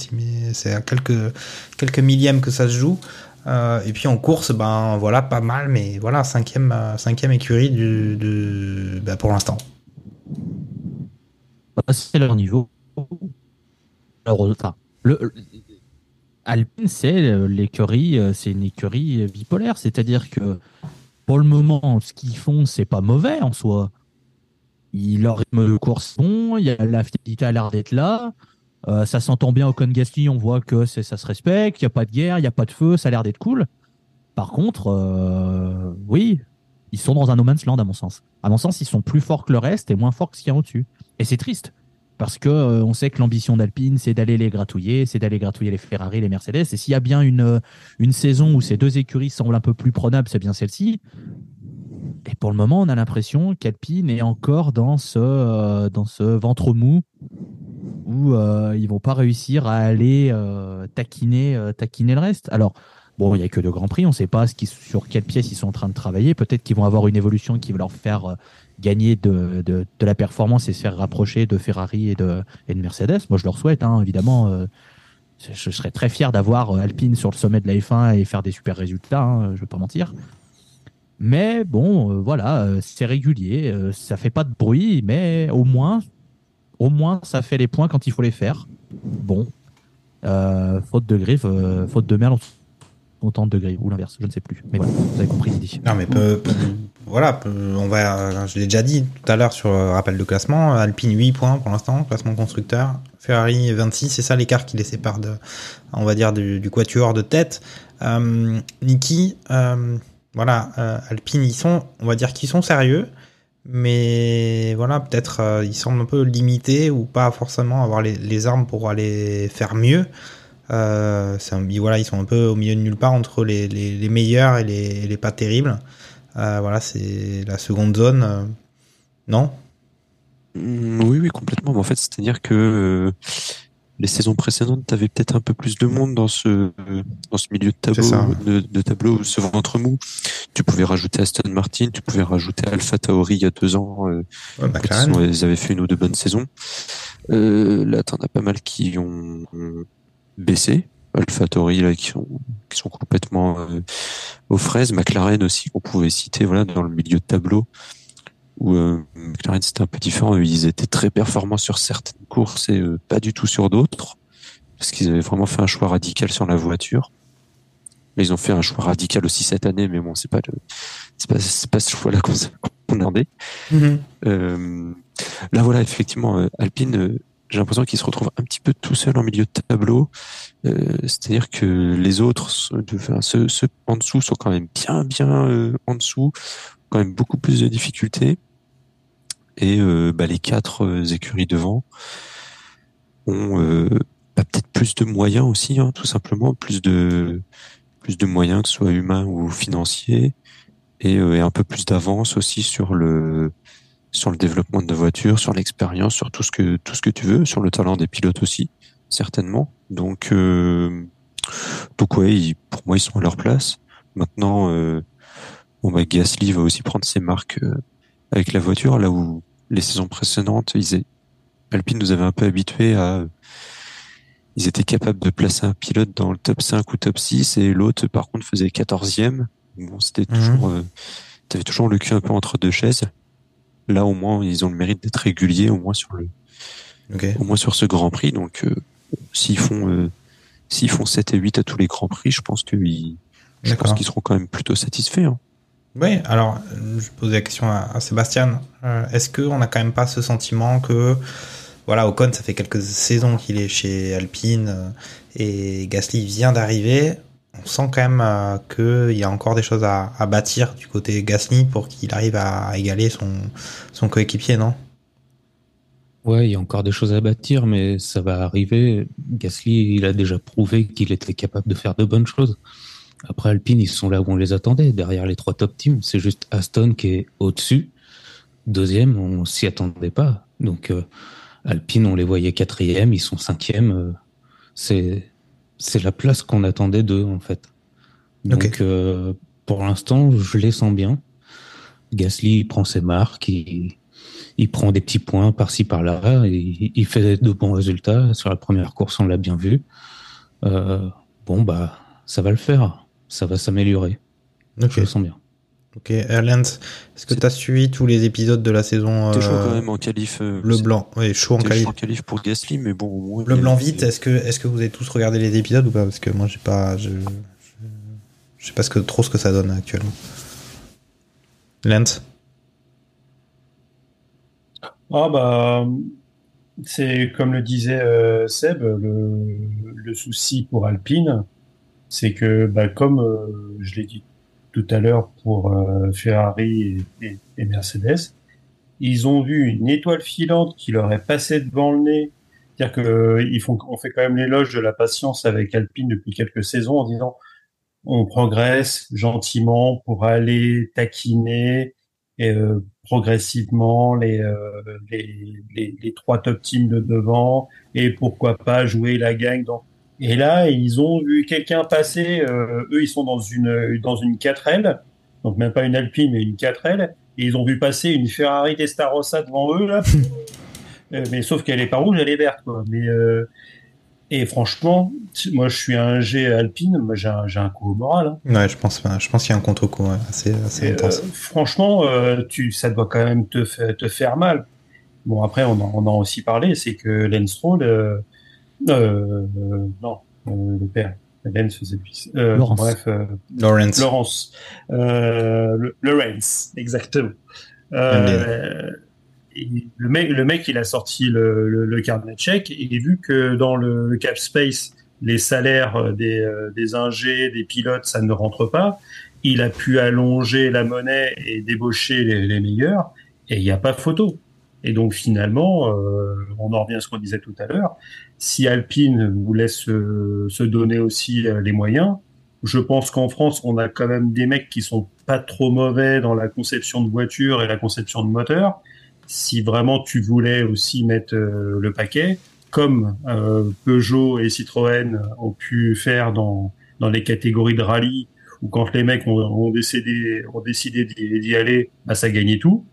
c'est à quelques, quelques millièmes que ça se joue. Euh, et puis en course, ben voilà, pas mal, mais voilà, cinquième, euh, cinquième écurie du, de, ben, pour l'instant. Bah, c'est leur niveau. Enfin, le, Alpine, c'est euh, l'écurie, euh, c'est une écurie euh, bipolaire, c'est-à-dire que pour le moment, ce qu'ils font, c'est pas mauvais en soi. Ils, leur rythme de course il y a la fidélité a l'air d'être là. Euh, ça s'entend bien au Con Gasly, on voit que ça se respecte, il n'y a pas de guerre, il n'y a pas de feu, ça a l'air d'être cool. Par contre, euh, oui, ils sont dans un no man's land à mon sens. À mon sens, ils sont plus forts que le reste et moins forts que ce qu'il y a au-dessus. Et c'est triste. Parce que euh, on sait que l'ambition d'Alpine, c'est d'aller les gratouiller, c'est d'aller gratouiller les Ferrari, les Mercedes. Et s'il y a bien une, saison où ces deux écuries semblent un peu plus prenables, c'est bien celle-ci. Et pour le moment, on a l'impression qu'Alpine est encore dans ce ventre mou où euh, ils vont pas réussir à aller euh, taquiner, euh, taquiner le reste. Alors, bon, il y a que deux grands prix, on ne sait pas sur quelle pièce ils sont en train de travailler. Peut-être qu'ils vont avoir une évolution qui va leur faire gagner de, la performance et se faire rapprocher de Ferrari et de, Mercedes. Moi, je leur souhaite, hein, évidemment. je, serais très fier d'avoir Alpine sur le sommet de la F1 et faire des super résultats, hein, je vais pas mentir. Mais bon, voilà, c'est régulier, ça fait pas de bruit, mais au moins, au moins, ça fait les points quand il faut les faire. Bon, Euh, faute de griffe, euh, faute de merde, on tente de griffe ou l'inverse, je ne sais plus. Mais voilà, vous avez compris. Non, mais voilà, on va, je l'ai déjà dit tout à l'heure sur le rappel de classement, Alpine 8 points pour l'instant, classement constructeur, Ferrari 26, c'est ça l'écart qui les sépare on va dire, du, quatuor de tête. Euh, Niki, euh, voilà, euh, Alpine, ils sont, on va dire qu'ils sont sérieux, mais voilà, peut-être euh, ils semblent un peu limités ou pas forcément avoir les, les armes pour aller faire mieux. Euh, un- voilà, ils sont un peu au milieu de nulle part entre les, les, les meilleurs et les, les pas terribles. Euh, voilà, c'est la seconde zone. euh, non? Mm, Oui, oui, complètement. En fait, c'est-à-dire que euh, les saisons précédentes, tu avais peut-être un peu plus de monde dans ce dans ce milieu de tableau, de, de tableau, ce ventre mou. Tu pouvais rajouter Aston Martin, tu pouvais rajouter Alpha Tauri il y a deux ans. euh, Ouais, ont- ils avaient fait une ou deux bonnes saisons. Euh, là, t'en as pas mal qui ont baissé. Alpha Tauri, là, qui sont, qui sont complètement euh, aux fraises. McLaren aussi, qu'on pouvait citer, voilà, dans le milieu de tableau. Où euh, McLaren, c'était un peu différent. Ils étaient très performants sur certaines courses et euh, pas du tout sur d'autres. Parce qu'ils avaient vraiment fait un choix radical sur la voiture. Mais ils ont fait un choix radical aussi cette année, mais bon, c'est pas le, c'est pas, c'est pas ce choix-là qu'on <laughs> qu'on a Mhm. euh, là, voilà, effectivement, euh, Alpine, euh, j'ai l'impression qu'il se retrouve un petit peu tout seul en milieu de tableau. Euh, C'est-à-dire que les autres, enfin, ceux, ceux en dessous sont quand même bien, bien euh, en dessous, quand même beaucoup plus de difficultés. Et euh, bah, les quatre euh, écuries devant ont euh, bah, peut-être plus de moyens aussi, hein, tout simplement, plus de plus de moyens, que ce soit humains ou financiers, et, et un peu plus d'avance aussi sur le sur le développement de voitures, sur l'expérience, sur tout ce que tout ce que tu veux, sur le talent des pilotes aussi, certainement. Donc euh, donc ouais, ils- pour moi ils sont à leur place. Maintenant, euh, bon bah Gasly va aussi prendre ses marques avec la voiture, là où les saisons précédentes, ils Alpine nous avait un peu habitués à ils étaient capables de placer un pilote dans le top 5 ou top 6 et l'autre par contre faisait 14e. Bon, c'était Mhm. toujours euh, t'avais toujours le cul un peu entre deux chaises. Là, au moins, ils ont le mérite d'être réguliers, au moins sur le, au moins sur ce Grand Prix. Donc, euh, s'ils font, euh, s'ils font 7 et 8 à tous les grands prix, je pense qu'ils, je pense qu'ils seront quand même plutôt satisfaits. Hein. Oui, alors je pose la question à, Sébastien. Euh, Est-ce qu'on n'a quand même pas ce sentiment que voilà, Ocon, ça fait quelques saisons qu'il est chez Alpine euh, et Gasly vient d'arriver. On sent quand même euh, qu'il y a encore des choses à, à bâtir du côté Gasly pour qu'il arrive à égaler son, son coéquipier, non? Ouais, il y a encore des choses à bâtir, mais ça va arriver. Gasly, il a déjà prouvé qu'il était capable de faire de bonnes choses. Après Alpine, ils sont là où on les attendait, derrière les trois top teams. C'est juste Aston qui est au-dessus. Deuxième, on s'y attendait pas. Donc euh, Alpine, on les voyait quatrième, ils sont cinquième. Euh, c'est c'est la place qu'on attendait d'eux en fait. Donc euh, pour l'instant, je les sens bien. Gasly il prend ses marques, il, il prend des petits points par-ci par-là, il, il fait de bons résultats. Sur la première course, on l'a bien vu. Bon bah, ça va le faire, ça va s'améliorer. Ok, Je le sens bien. ok. Erland, est-ce que tu as suivi tous les épisodes de la saison T'es chaud euh, quand même en qualif. euh, Le Blanc, oui, chaud en qualif. chaud en qualif pour Gasly, mais bon, au moins. Le blanc vite, est-ce que, est-ce que vous avez tous regardé les épisodes ou pas? Parce que moi, j'ai pas, je, je, je sais pas ce que, trop ce que ça donne actuellement. Lens Ah bah, c'est comme le disait euh, Seb, le, le souci pour Alpine, c'est que bah, comme euh, je l'ai dit tout à l'heure pour euh, Ferrari et, et- et Mercedes, ils ont vu une étoile filante qui leur est passée devant le nez. C'est-à-dire que euh, font, on fait quand même l'éloge de la patience avec Alpine depuis quelques saisons en disant on progresse gentiment pour aller taquiner et euh, progressivement les, euh, les, les trois top teams de devant et pourquoi pas jouer la gang dans et là ils ont vu quelqu'un passer euh, eux ils sont dans une dans une 4L donc même pas une Alpine mais une 4L et ils ont vu passer une Ferrari Testarossa devant eux là <laughs> Euh, mais sauf qu'elle est pas rouge elle est verte quoi mais euh, et franchement moi je suis un G Alpine moi j'ai un, un coup au moral hein. Ouais, je pense, je pense qu'il y a un contre-coup ouais, assez, assez intense. euh, franchement, tu, ça doit quand même te, te faire mal. Bon, après, on en, on en a aussi parlé, c'est que Lance Stroll, euh, euh, non, euh, le père, Lance faisait. Euh, Laurence. Bref, euh, Lawrence. Laurence, euh, le- Lawrence, exactement. Euh, et le mec, le mec, il a sorti le, le, le carnet de chèque et vu que dans le, cap space, les salaires des, euh, des ingés, des pilotes, ça ne rentre pas, il a pu allonger la monnaie et débaucher les, les meilleurs et il n'y a pas photo. Et donc finalement, euh, on en revient à ce qu'on disait tout à l'heure, si Alpine voulait se, se donner aussi euh, les moyens, je pense qu'en France, on a quand même des mecs qui sont pas trop mauvais dans la conception de voiture et la conception de moteur. Si vraiment tu voulais aussi mettre euh, le paquet, comme euh, Peugeot et Citroën ont pu faire dans, dans les catégories de rallye, où quand les mecs ont, ont décidé, ont décidé d'y aller, bah, ça gagnait tout.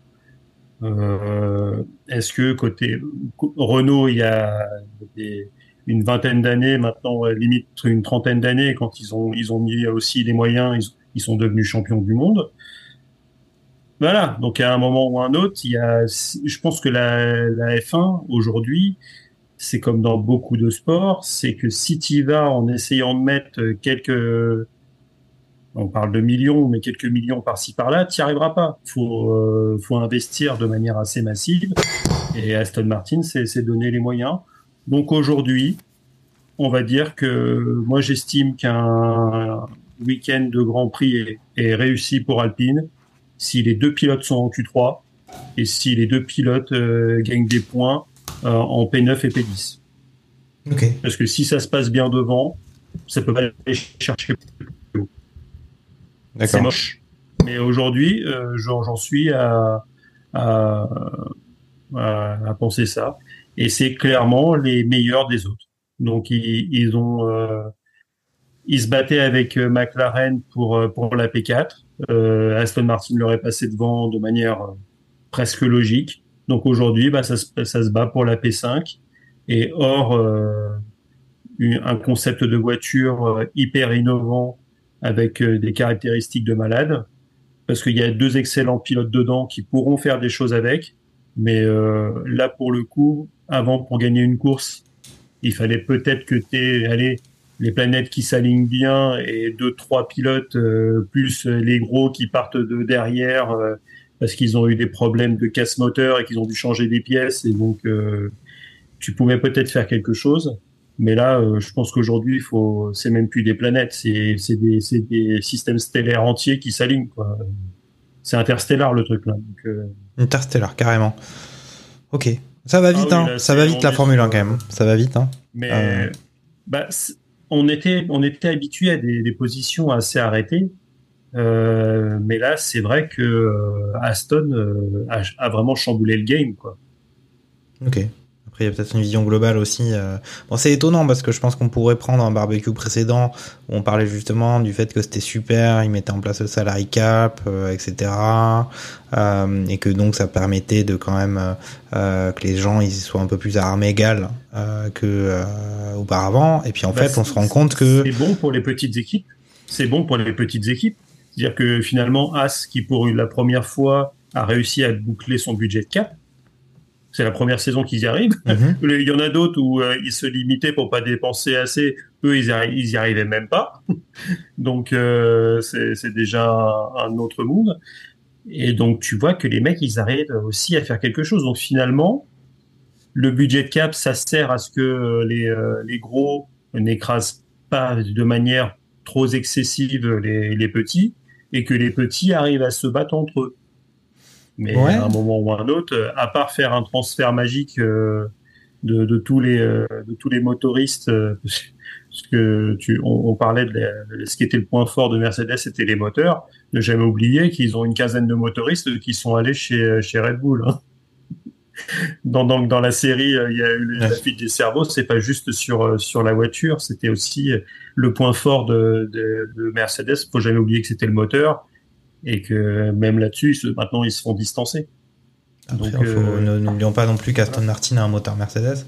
Euh, Est-ce que côté Renault, il y a une vingtaine d'années, maintenant euh, limite une trentaine d'années, quand ils ont ils ont mis aussi les moyens, ils, ils sont devenus champions du monde. Voilà, donc à un moment ou à un autre, il y a, je pense que la, la F1 aujourd'hui, c'est comme dans beaucoup de sports, c'est que si tu vas en essayant de mettre quelques, on parle de millions, mais quelques millions par-ci par-là, tu n'y arriveras pas. Faut, euh, faut investir de manière assez massive. Et Aston Martin, c'est donner les moyens. Donc aujourd'hui, on va dire que moi j'estime qu'un week-end de Grand Prix est, est, réussi pour Alpine si les deux pilotes sont en Q3 et si les deux pilotes euh, gagnent des points euh, en P9 et P10. Okay. Parce que si ça se passe bien devant, ça peut pas aller chercher. C'est moche. Mais aujourd'hui, euh, j'en suis à, à, à, penser ça. Et c'est clairement les meilleurs des autres. Donc ils, ils ont euh, ils se battaient avec euh, McLaren pour pour la P4. Euh, Aston Martin leur est passé devant de manière euh, presque logique. Donc aujourd'hui, bah, ça, ça se bat pour la P5. Et or, euh, un concept de voiture euh, hyper innovant avec euh, des caractéristiques de malade, parce qu'il y a deux excellents pilotes dedans qui pourront faire des choses avec. Mais euh, là, pour le coup, avant, pour gagner une course, il fallait peut-être que tu allez, les planètes qui s'alignent bien et deux trois pilotes euh, plus les gros qui partent de derrière euh, parce qu'ils ont eu des problèmes de casse moteur et qu'ils ont dû changer des pièces et donc tu pouvais peut-être faire quelque chose mais là je pense qu'aujourd'hui il faut c'est même plus des planètes c'est c'est des c'est des systèmes stellaires entiers qui s'alignent quoi c'est interstellar le truc là donc, interstellar carrément ok ça va vite Ah oui, hein là, ça va vite la Formule sur- 1 quand même ça va vite hein Mais Euh. bah, on était on était habitué à des, des positions assez arrêtées. Euh, mais là, c'est vrai que euh, Aston euh, a, a vraiment chamboulé le game, quoi. Ok. Après, il y a peut-être une vision globale aussi. euh. Bon, c'est étonnant parce que je pense qu'on pourrait prendre un barbecue précédent où on parlait justement du fait que c'était super, ils mettaient en place le salary cap, euh, etc. euh, et que donc ça permettait de quand même euh, que les gens ils soient un peu plus à armes égales que auparavant. Et puis en Bah, fait, on se rend compte que c'est bon pour les petites équipes. C'est bon pour les petites équipes. C'est-à-dire que finalement, As, qui pour la première fois a réussi à boucler son budget de cap, c'est la première saison qu'ils y arrivent. Mhm. <laughs> Il y en a d'autres où euh, ils se limitaient pour pas dépenser assez. Eux, ils, y arri- ils y arrivaient même pas. <laughs> donc, euh, c'est c'est déjà un, un autre monde. Et donc, tu vois que les mecs, ils arrivent aussi à faire quelque chose. Donc, finalement, le budget de cap, ça sert à ce que les, euh, les gros n'écrasent pas de manière trop excessive les, les petits et que les petits arrivent à se battre entre eux. Mais Ouais. à un moment ou à un autre, euh, à part faire un transfert magique euh, de, de tous les euh, de tous les motoristes, <laughs> parce que tu, on, on parlait de, la- de ce qui était le point fort de Mercedes, c'était les moteurs. Ne jamais oublier qu'ils ont une quinzaine de motoristes qui sont allés chez chez Red Bull. hein. <laughs> Dans, dans, dans la série, il y a eu la fuite des cerveaux. C'est pas juste sur sur la voiture, c'était aussi le point fort de, de, de Mercedes. Faut jamais oublier que c'était le moteur et que même là-dessus, maintenant ils se font distancer. Après, Donc, euh, ne- n'oublions pas non plus qu'Aston Martin a un moteur Mercedes,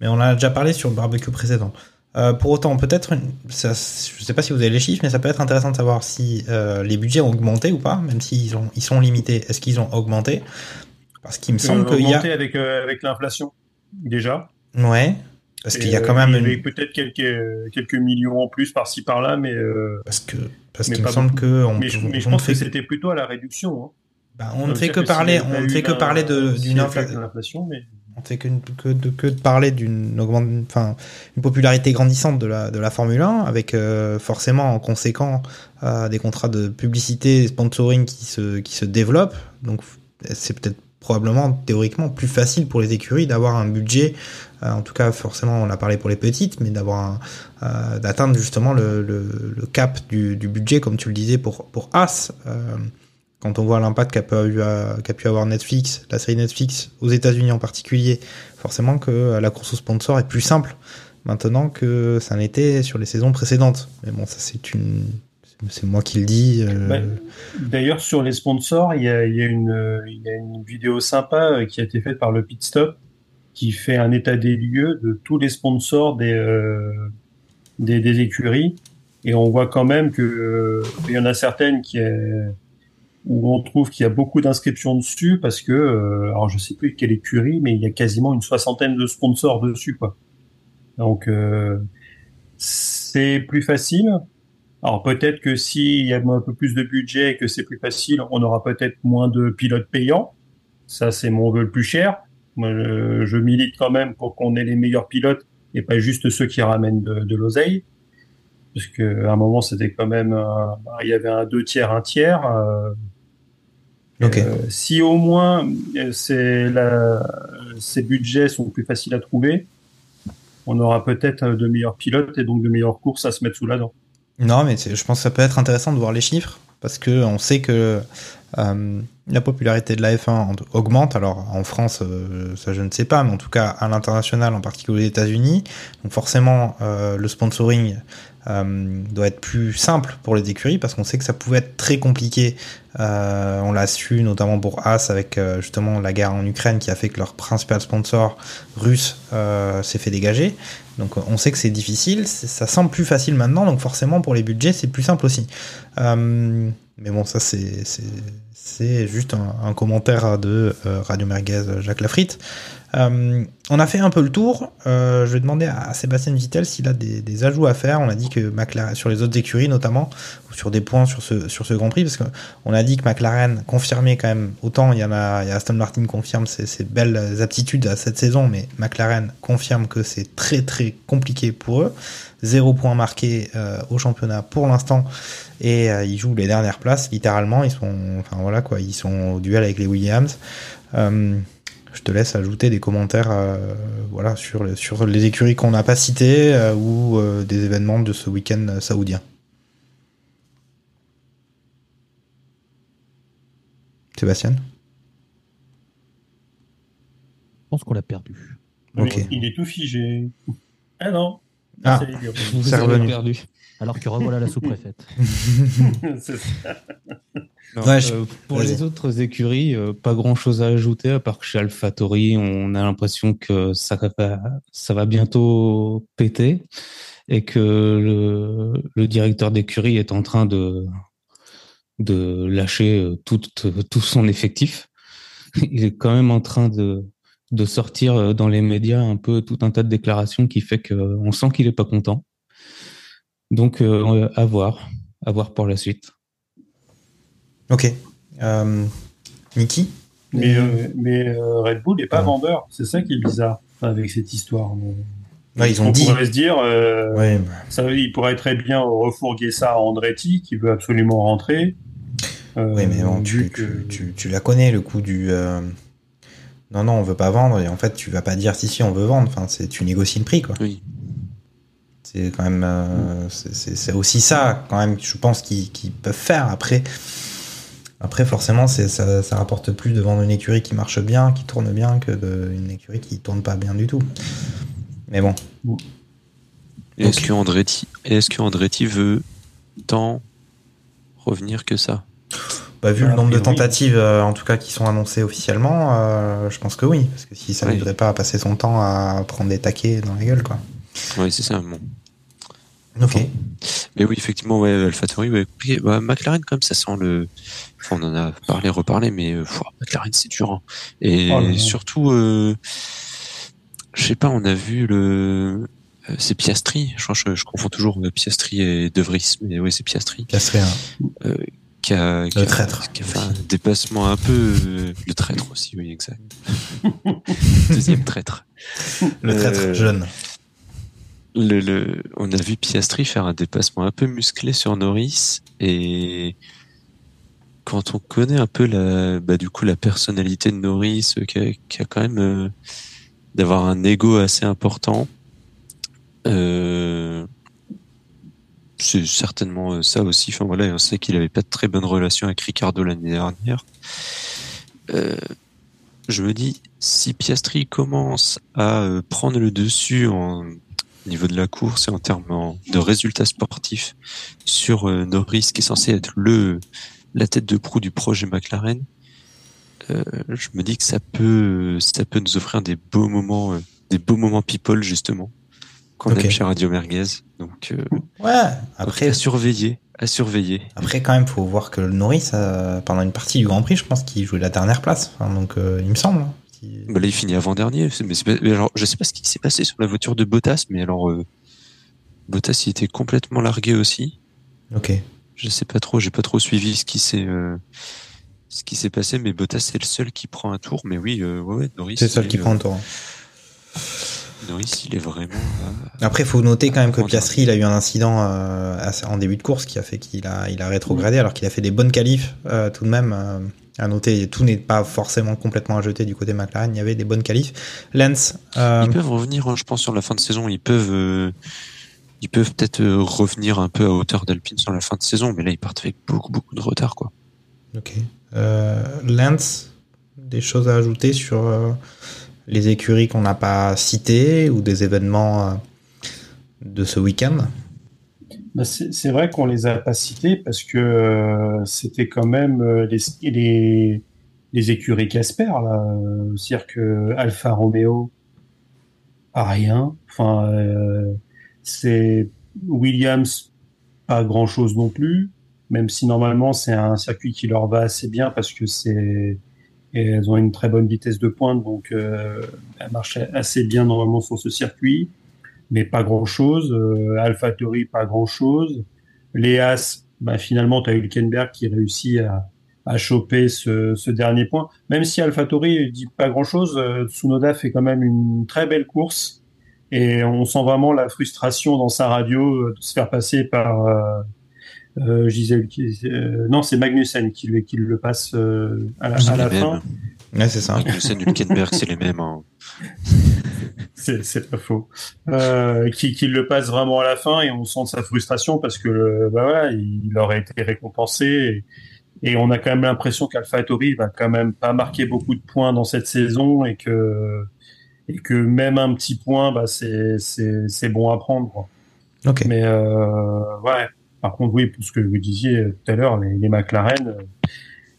mais on en a déjà parlé sur le barbecue précédent. Euh, pour autant, peut-être, une- je sais pas si vous avez les chiffres, mais ça peut être intéressant de savoir si euh, les budgets ont augmenté ou pas, même s'ils ont, ils sont limités. Est-ce qu'ils ont augmenté? Parce qu'il me semble qu'il y a, augmenter avec euh, avec l'inflation déjà. ouais, parce qu'il y a euh, quand même une- peut-être quelques quelques millions en plus par-ci par-là, mais euh, parce que parce qu'il me semble que on, mais je, mais on pense que c'était plutôt à la réduction. hein. bah, on ne fait que parler, on ne fait que parler d'une inflation. mais On fait que, que, de, que de parler d'une enfin, une popularité grandissante de la, de la Formule 1, avec euh, forcément en conséquent euh, des contrats de publicité et sponsoring qui se, qui se développent. Donc c'est peut-être probablement théoriquement plus facile pour les écuries d'avoir un budget, en tout cas forcément on a parlé pour les petites, mais d'avoir euh, d'atteindre justement le, cap du, budget, comme tu le disais pour, pour As. Euh, quand on voit l'impact qu'a pu, avoir- Netflix, la série Netflix, aux États-Unis en particulier, forcément que euh, la course au sponsor est plus simple maintenant que ça n'était sur les saisons précédentes. Mais bon, ça c'est moi qui le dis. euh, Bah, D'ailleurs, sur les sponsors, il y y a une, euh, vidéo sympa euh, qui a été faite par le Pit Stop qui fait un état des lieux de tous les sponsors des, euh, des, des écuries. Et on voit quand même que euh, y en a certaines qui est, où on trouve qu'il y a beaucoup d'inscriptions dessus parce que, euh, alors je sais plus quelle écurie, mais il y a quasiment une soixantaine de sponsors dessus, quoi. Donc, euh, c'est plus facile. Alors peut-être que s'il y a un peu plus de budget et que c'est plus facile, on aura peut-être moins de pilotes payants. Ça, c'est mon vœu le plus cher. Moi, je, je milite quand même pour qu'on ait les meilleurs pilotes et pas juste ceux qui ramènent de, de l'oseille. Parce que à un moment, c'était quand même, euh, il y avait un deux tiers, un tiers. euh, Ok. euh, si au moins euh, la, ces budgets sont plus faciles à trouver, on aura peut-être de meilleurs pilotes et donc de meilleures courses à se mettre sous la dent. Non, mais je pense que ça peut être intéressant de voir les chiffres parce que on sait que euh, la popularité de la F1 en- augmente. Alors en France, euh, ça je ne sais pas, mais en tout cas à l'international, en particulier aux États-Unis. Donc forcément, euh, le sponsoring doit être plus simple pour les écuries parce qu'on sait que ça pouvait être très compliqué. On l'a su notamment pour As avec justement la guerre en Ukraine qui a fait que leur principal sponsor russe s'est fait dégager. Donc on sait que c'est difficile, ça semble plus facile maintenant, donc forcément pour les budgets c'est plus simple aussi. Euh, Mais bon, ça, c'est juste un, un commentaire de euh, Radio Merguez Jacques Lafritte. Euh, on a fait un peu le tour. Euh, je vais demander à Sébastien Vittel s'il a des, des ajouts à faire. On a dit que McLaren, sur les autres écuries notamment, ou sur des points sur ce, sur ce Grand Prix, parce qu'on a dit que McLaren confirmait quand même, autant il y en a, y a Aston Martin confirme ses, ses belles aptitudes à cette saison, mais McLaren confirme que c'est très très compliqué pour eux. Zéro point marqué euh, au championnat pour l'instant et euh, ils jouent les dernières places littéralement ils sont enfin voilà quoi ils sont au duel avec les Williams Euh, je te laisse ajouter des commentaires euh, voilà sur les, sur les écuries qu'on n'a pas citées euh, ou euh, des événements de ce week-end saoudien Sébastien? Je pense qu'on l'a perdu. Il est tout figé. Ah non. Ah. C'est revenu. perdu. Alors que revoilà la sous-préfète. <laughs> C'est ça. Non, Ouais, je- euh, pour les autres écuries, euh, pas grand chose à ajouter, à part que chez AlphaTauri, on a l'impression que ça va, ça va bientôt péter et que le, le directeur d'écurie est en train de, de lâcher euh, tout, tout son effectif. Il est quand même en train de, de sortir dans les médias un peu tout un tas de déclarations qui fait qu'on sent qu'il est pas content. Donc, euh, à voir, à voir pour la suite. ok euh, Niki Mais, euh, mais euh, Red Bull n'est pas vendeur. C'est ça qui est bizarre avec cette histoire. Ouais, ils ont On dit pourrait se dire, euh, ouais, bah, ça, il pourrait très bien refourguer ça à Andretti qui veut absolument rentrer. Euh, Oui, mais bon, tu, que- tu, tu, tu la connais, le coup du. euh, Non, non, on veut pas vendre, et en fait, tu vas pas dire si, si, on veut vendre. Enfin, c'est, tu négocies le prix, quoi. Oui. C'est quand même. euh, c'est, aussi ça, quand même, je pense qu'ils, peuvent faire. Après, après forcément, ça, ça rapporte plus de vendre une écurie qui marche bien, qui tourne bien, que de, une écurie qui tourne pas bien du tout. Mais bon, Est-ce que Andretti, est-ce que Andretti veut tant revenir que ça? Bah, vu le nombre de tentatives, euh, en tout cas, qui sont annoncées officiellement, euh, je pense que oui. Parce que si ça Oui. n'aiderait pas à passer son temps à prendre des taquets dans la gueule, quoi. Oui, c'est ça. Bon. Ok. Mais oui, effectivement, ouais, AlphaTauri, ouais. Bah, McLaren, comme ça sent le. Enfin, on en a parlé, reparlé, mais euh, pff, McLaren, c'est dur. hein. Et Oh surtout, euh, je sais pas, on a vu le. euh, C'est Piastri, je, crois que je, je confonds toujours euh, Piastri et De Vries, mais oui, c'est Piastri Piastri, hein. qui a, qui Le a- traître. qui a fait un dépassement un peu euh, le traître aussi, oui, exact. <laughs> Deuxième traître. Le traître Euh, jeune. Le, le, on a vu Piastri faire un dépassement un peu musclé sur Norris et quand on connaît un peu la, bah, du coup la personnalité de Norris euh, qui a, a quand même euh, d'avoir un ego assez important, euh, c'est certainement euh, ça aussi. Enfin voilà, on sait qu'il avait pas de très bonne relation avec Ricardo l'année dernière. Euh, je me dis, si Piastri commence à prendre le dessus en au niveau de la course et en termes de résultats sportifs sur euh, Norris, qui est censé être le la tête de proue du projet McLaren, euh, je me dis que ça peut ça peut nous offrir des beaux moments, euh, des beaux moments people justement qu'on Ok. aime chez Radio Merguez. Donc euh, Ouais, après à surveiller, à surveiller. après quand même, faut voir que le Norris, pendant une partie du Grand Prix, je pense qu'il jouait la dernière place. Donc, il me semble. Hein. Bah là, il finit avant dernier. Mais, mais alors, je sais pas ce qui s'est passé sur la voiture de Bottas, mais alors euh, Bottas il était complètement largué aussi. Ok. Je sais pas trop, j'ai pas trop suivi ce qui s'est euh, ce qui s'est passé, mais Bottas c'est le seul qui prend un tour. Mais oui, euh, ouais, ouais, Norris. C'est le seul il qui prend le tour. euh, Norris, il est vraiment. euh, Après, faut noter quand même que Piastri, il a eu un incident euh, en début de course qui a fait qu'il a, il a rétrogradé, alors qu'il a fait des bonnes qualifs euh, tout de même. À noter, tout n'est pas forcément complètement à jeter du côté McLaren. Il y avait des bonnes qualifs. Lance, euh, Ils peuvent revenir, hein, je pense, sur la fin de saison. Ils peuvent, euh, ils peuvent peut-être euh, revenir un peu à hauteur d'Alpine sur la fin de saison, mais là ils partent avec beaucoup, beaucoup de retard, quoi. ok. Euh, Lance, des choses à ajouter sur les écuries qu'on n'a pas citées ou des événements de ce week-end? Bah, C'est vrai qu'on les a pas cités parce que euh, c'était quand même euh, les, écuries Casper, là. euh, C'est-à-dire que Alfa Romeo a rien. Enfin, euh, c'est Williams, pas grand-chose non plus. même si normalement c'est un circuit qui leur va assez bien parce que c'est elles ont une très bonne vitesse de pointe, donc euh, elles marchent assez bien normalement sur ce circuit, mais pas grand-chose. Euh, AlphaTauri, pas grand-chose. Les As, bah, finalement, tu as Hülkenberg qui réussit à, à choper ce, ce, dernier point. Même si AlphaTauri dit pas grand-chose, euh, Tsunoda fait quand même une très belle course et on sent vraiment la frustration dans sa radio euh, de se faire passer par euh, euh, Gisèle, euh, non, c'est Magnussen qui, qui, le passe euh, à la fin. Ouais, c'est ça. Magnussen, Hülkenberg, c'est les mêmes. Hein. <laughs> c'est pas faux. Euh, qui, qui, le passe vraiment à la fin et on sent sa frustration parce que bah voilà, il, aurait été récompensé et, et on a quand même l'impression qu'AlphaTauri va quand même pas marquer beaucoup de points dans cette saison et que et que même un petit point, bah c'est c'est bon à prendre. Quoi. Ok. Mais euh, ouais. Par contre, oui, pour ce que vous disiez tout à l'heure, les, les, McLaren, euh,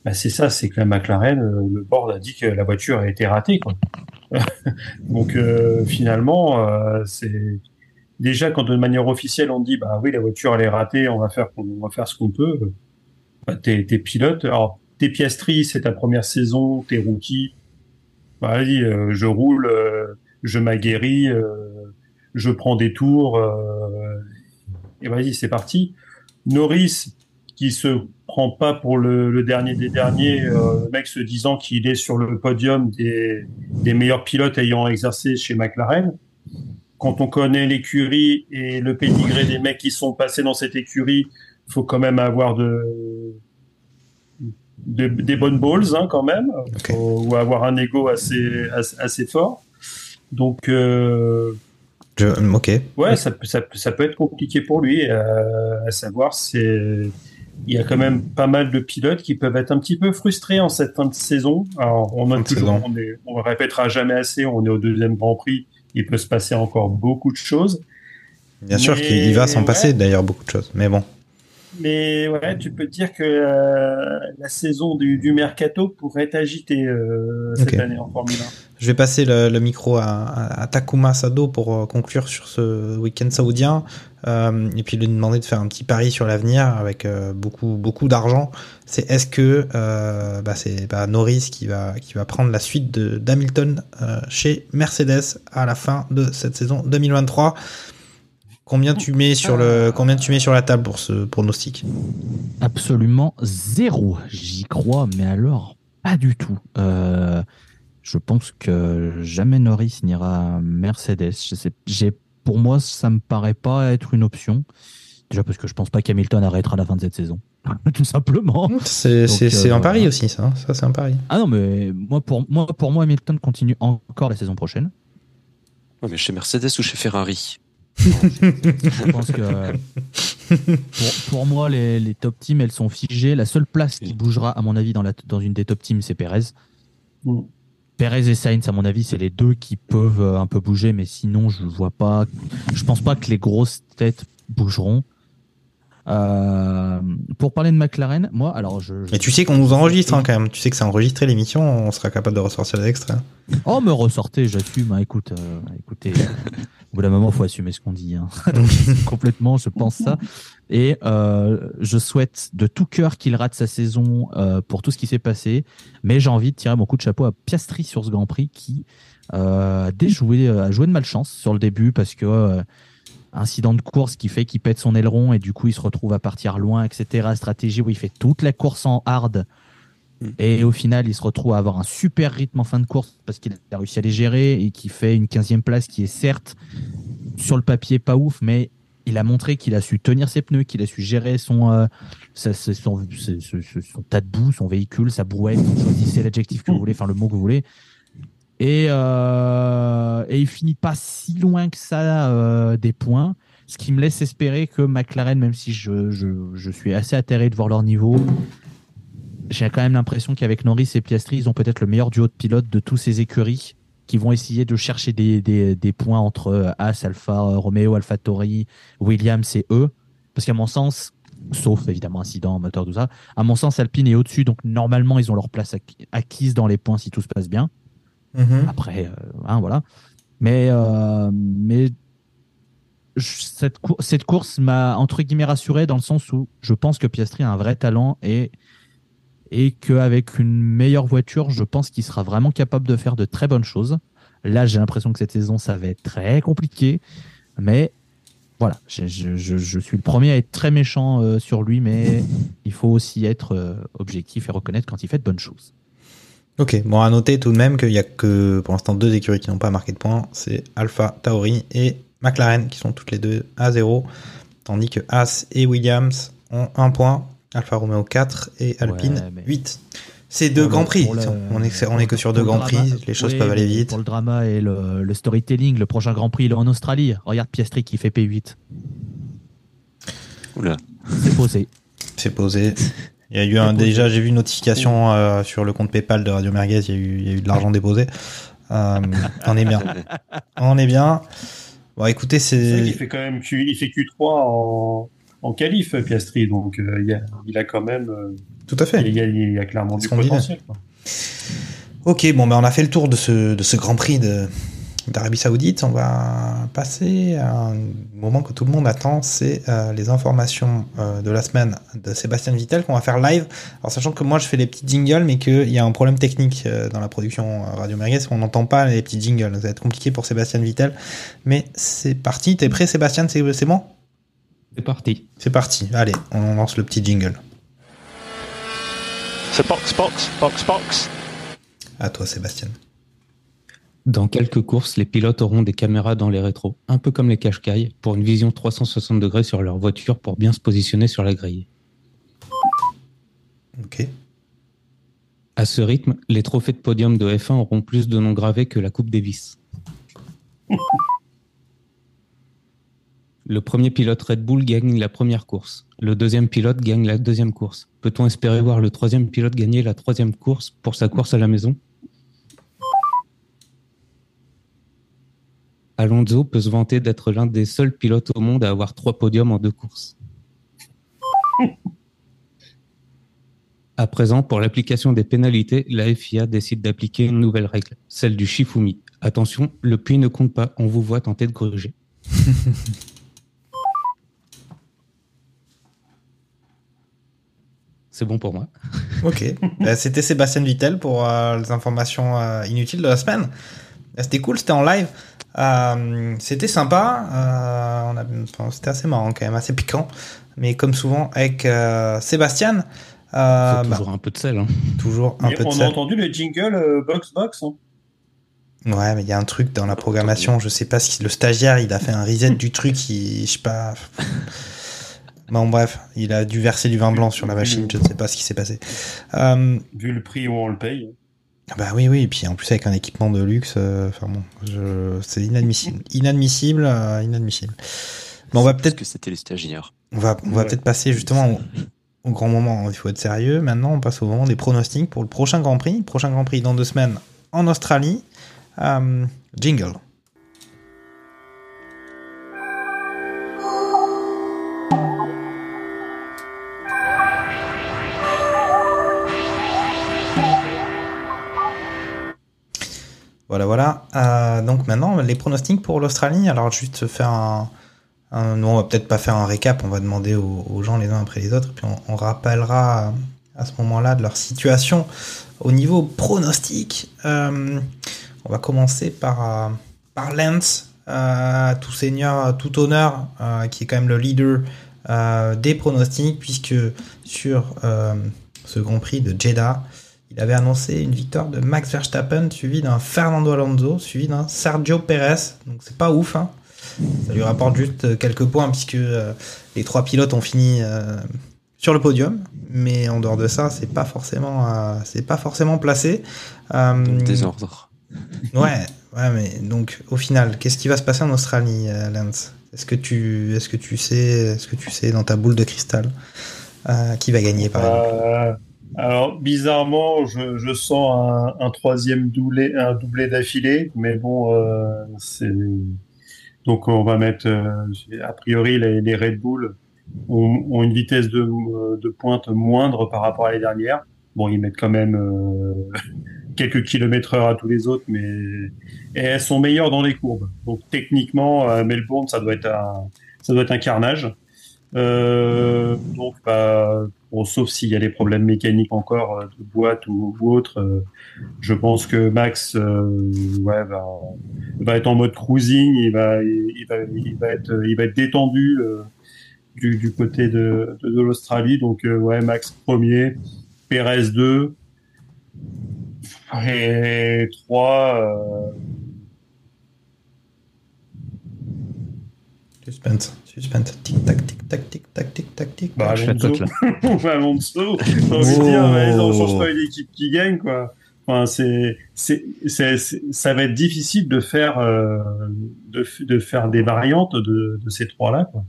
bah c'est ça, c'est que la McLaren, euh, le board a dit que la voiture a été ratée. Quoi. <laughs> Donc euh, finalement, euh, c'est déjà quand de manière officielle on dit bah oui la voiture elle est ratée, on va faire on va faire ce qu'on peut. Bah, t'es, t'es pilote, alors t'es Piastri, c'est ta première saison, t'es rookie. Bah, vas-y, euh, je roule, je m'aguerris, je prends des tours et vas-y c'est parti. Norris qui se prend pas pour le, le dernier des derniers, euh, le mec se disant qu'il est sur le podium des, des, meilleurs pilotes ayant exercé chez McLaren. Quand on connaît l'écurie et le pédigré des mecs qui sont passés dans cette écurie, faut quand même avoir de, de des bonnes balls hein, quand même, okay. ou avoir un ego assez assez, assez fort. Donc euh, je, ok. Ouais, ça, ça, ça, peut être compliqué pour lui, euh, à savoir, c'est il y a quand même pas mal de pilotes qui peuvent être un petit peu frustrés en cette fin de saison. Alors, on, a toujours, on, est, on répétera jamais assez, on est au deuxième Grand Prix, il peut se passer encore beaucoup de choses. Bien sûr qu'il va s'en ouais. passer d'ailleurs beaucoup de choses, mais bon. Mais ouais, tu peux dire que euh, la saison du, du, mercato pourrait être agitée euh, cette okay. année en Formule 1. Je vais passer le, le micro à, à, Takuma Sado pour euh, conclure sur ce week-end saoudien euh, et puis lui demander de faire un petit pari sur l'avenir avec euh, beaucoup beaucoup d'argent. C'est est-ce que bah c'est bah Norris qui va qui va prendre la suite de d'Hamilton chez Mercedes à la fin de cette saison 2023. Combien tu mets sur le combien tu mets sur la table pour ce pronostic? Absolument zéro. J'y crois, mais alors pas du tout. Euh, je pense que jamais Norris n'ira à Mercedes. J'ai pour moi, ça me paraît pas être une option. Déjà parce que je pense pas qu'Hamilton arrêtera à la fin de cette saison. <laughs> Tout simplement. C'est euh, un pari aussi, ça. Ça, c'est un pari. Ah non, mais moi pour, moi, pour moi, Hamilton continue encore la saison prochaine. Ouais, mais chez Mercedes ou chez Ferrari? Je pense que pour, pour, moi, les, les, top teams, elles sont figées. La seule place qui bougera, à mon avis, dans, la, dans une des top teams, c'est Perez. Mm. Perez et Sainz, à mon avis, c'est les deux qui peuvent un peu bouger, mais sinon, je vois pas. Je pense pas que les grosses têtes bougeront. Euh, pour parler de McLaren, moi, alors je. je Mais tu sais qu'on nous enregistre hein, quand même. Tu sais que c'est enregistré l'émission, on sera capable de ressortir les extraits. Oh, me ressortez, j'assume. Hein, écoute, euh, écoutez, <laughs> au bout d'un moment, faut assumer ce qu'on dit. Hein. <laughs> <laughs> Complètement, je pense ça. Et euh, je souhaite de tout cœur qu'il rate sa saison euh, pour tout ce qui s'est passé. Mais j'ai envie de tirer mon coup de chapeau à Piastri sur ce Grand Prix qui euh, a déjoué, a joué de malchance sur le début parce que incident de course qui fait qu'il pète son aileron et du coup il se retrouve à partir loin, etc. Stratégie où il fait toute la course en hard. Et au final, il se retrouve à avoir un super rythme en fin de course parce qu'il a réussi à les gérer et qui fait une 15e place qui est certes sur le papier pas ouf, mais il a montré qu'il a su tenir ses pneus, qu'il a su gérer son, euh, son, tas de boue, son véhicule, sa brouette, choisissez l'adjectif que vous voulez, enfin le mot que vous voulez. Et, euh, il finit pas si loin que ça euh, des points, ce qui me laisse espérer que McLaren, même si je, je suis assez atterré de voir leur niveau, j'ai quand même l'impression qu'avec Norris et Piastri, ils ont peut-être le meilleur duo de pilotes de tous ces écuries qui vont essayer de chercher des, des, des points entre As, Alpha, Romeo, Alpha Tori, Williams et eux. Parce qu'à mon sens, sauf évidemment incident, moteur, tout ça, à mon sens, Alpine est au-dessus. Donc normalement, ils ont leur place acquise dans les points si tout se passe bien. Mm -hmm. Après, euh, hein, voilà. Mais, euh, mais cette, cour- cette course m'a entre guillemets rassuré dans le sens où je pense que Piastri a un vrai talent et, et qu'avec une meilleure voiture, je pense qu'il sera vraiment capable de faire de très bonnes choses. Là, j'ai l'impression que cette saison, ça va être très compliqué. Mais voilà, je, suis le premier à être très méchant euh, sur lui, mais il faut aussi être euh, objectif et reconnaître quand il fait de bonnes choses. Ok, bon à noter tout de même qu'il y a que pour l'instant deux écuries qui n'ont pas marqué de points, c'est Alpha Tauri et McLaren qui sont toutes les deux à 0, tandis que Haas et Williams ont un point, Alfa Romeo 4 et Alpine Ouais, mais- 8. C'est deux grands prix, on est, on est que sur deux grands drama- prix, les choses oui, peuvent aller vite. Pour le drama et le, le storytelling, le prochain Grand Prix, il est en Australie. Regarde Piastri qui fait P8. Oula. C'est posé. C'est posé. Il y a eu un, déjà, j'ai vu une notification euh, sur le compte PayPal de Radio Merguez, il y a eu, il y a eu de l'argent déposé. Euh, on est bien. <laughs> On est bien. Bon, écoutez, C'est qu'il fait quand même Q, il fait Q3 en, en qualif, Piastri, donc euh, il, a, il a quand même. euh, Tout à fait. il, y a, il y a clairement du potentiel. quoi. Ok, bon, ben on a fait le tour de ce, de ce Grand Prix de, d'Arabie Saoudite. On va passer à un moment que tout le monde attend, c'est euh, les informations euh, de la semaine de Sébastien Vittel qu'on va faire live. Alors sachant que moi je fais les petits jingles, mais qu'il y a un problème technique euh, dans la production euh, Radio Merguez, on n'entend pas les petits jingles. Ça va être compliqué pour Sébastien Vittel. Mais c'est parti. T'es prêt, Sébastien? C'est, c'est bon? C'est parti. C'est parti. Allez, on lance le petit jingle. C'est box, box, box, box. À toi, Sébastien. Dans quelques courses, les pilotes auront des caméras dans les rétros, un peu comme les Qashqai, pour une vision 360 degrés sur leur voiture pour bien se positionner sur la grille. Ok. À ce rythme, les trophées de podium de F1 auront plus de noms gravés que la Coupe Davis. Le premier pilote Red Bull gagne la première course. Le deuxième pilote gagne la deuxième course. Peut-on espérer voir le troisième pilote gagner la troisième course pour sa course à la maison? Alonso peut se vanter d'être l'un des seuls pilotes au monde à avoir trois podiums en deux courses. À présent, pour l'application des pénalités, la FIA décide d'appliquer une nouvelle règle, celle du Shifumi. Attention, le puits ne compte pas, on vous voit tenter de gruger. <laughs> C'est bon pour moi. <laughs> Ok. Euh, c'était Sébastien Vittel pour euh, les informations euh, inutiles de la semaine. C'était cool, c'était en live. Euh, c'était sympa. euh, enfin, c'était assez marrant quand même, assez piquant. Mais comme souvent avec euh, Sébastien, euh, bah, toujours un peu de sel. hein. toujours un Mais peu de on a sel. entendu le jingle euh, box box. hein. Ouais, mais il y a un truc dans la programmation. Je sais pas si le stagiaire, il a fait un reset du truc. Il, je sais pas. Bon, bref, il a dû verser du vin blanc sur la machine. Je ne sais pas ce qui s'est passé. Euh, Vu le prix où on le paye. Bah oui, oui, et puis en plus avec un équipement de luxe, euh, enfin bon, je... c'est inadmissible, <laughs> inadmissible, euh, inadmissible. Bon, on va Parce peut-être, que c'était les stagiaires. on va, on va Ouais. peut-être passer justement au, au grand moment. Il faut être sérieux. Maintenant, on passe au moment des pronostics pour le prochain Grand Prix. Prochain Grand Prix dans deux semaines en Australie. Euh, jingle. Voilà, voilà. Euh, donc maintenant, les pronostics pour l'Australie. Alors, juste faire un, Non, on va peut-être pas faire un récap. On va demander aux, gens les uns après les autres. Puis on, rappellera euh, à ce moment-là de leur situation au niveau pronostic. Euh, on va commencer par, par Lance, tout seigneur, tout honneur, qui est quand même le leader des pronostics, puisque sur ce Grand Prix de Jeddah, il avait annoncé une victoire de Max Verstappen, suivi d'un Fernando Alonso, suivi d'un Sergio Perez. Donc c'est pas ouf, hein. Ça lui rapporte juste euh, quelques points, puisque euh, les trois pilotes ont fini euh, sur le podium. Mais en dehors de ça, c'est pas forcément, euh, c'est pas forcément placé. Euh, Désordre. Ouais, ouais, mais donc au final, qu'est-ce qui va se passer en Australie, euh, Lance? Est-ce que tu, est-ce que tu sais, est-ce que tu sais dans ta boule de cristal euh, qui va gagner par exemple? Alors bizarrement, je, je sens un, troisième doublé, un doublé d'affilée, mais bon, euh, c'est donc on va mettre euh, a priori les, les Red Bull ont, ont une vitesse de, de pointe moindre par rapport à l'année dernière. Bon, ils mettent quand même euh, <laughs> quelques kilomètres heure à tous les autres, mais et elles sont meilleures dans les courbes. Donc techniquement, euh, Melbourne, ça doit être un, ça doit être un carnage. Euh, donc, bah, bon, sauf s'il y a des problèmes mécaniques encore euh, de boîte ou, autre, euh, je pense que Max, euh, ouais, va, va être en mode cruising, il va, il, va, il va être, il va être détendu du, du côté de, de, l'Australie. Donc, ouais, Max premier, Perez 2 et 3. Suspense, suspense. Tic tac, tic tac, tic tac, tic tac, tic Bah, tac. je fais la <laughs> Alonso. Alonso. J'ai envie de dire, mais on change pas une équipe qui gagne, quoi. Enfin, c'est, c'est, c'est, ça va être difficile de faire, euh, de, de faire des variantes de, de ces trois-là, quoi.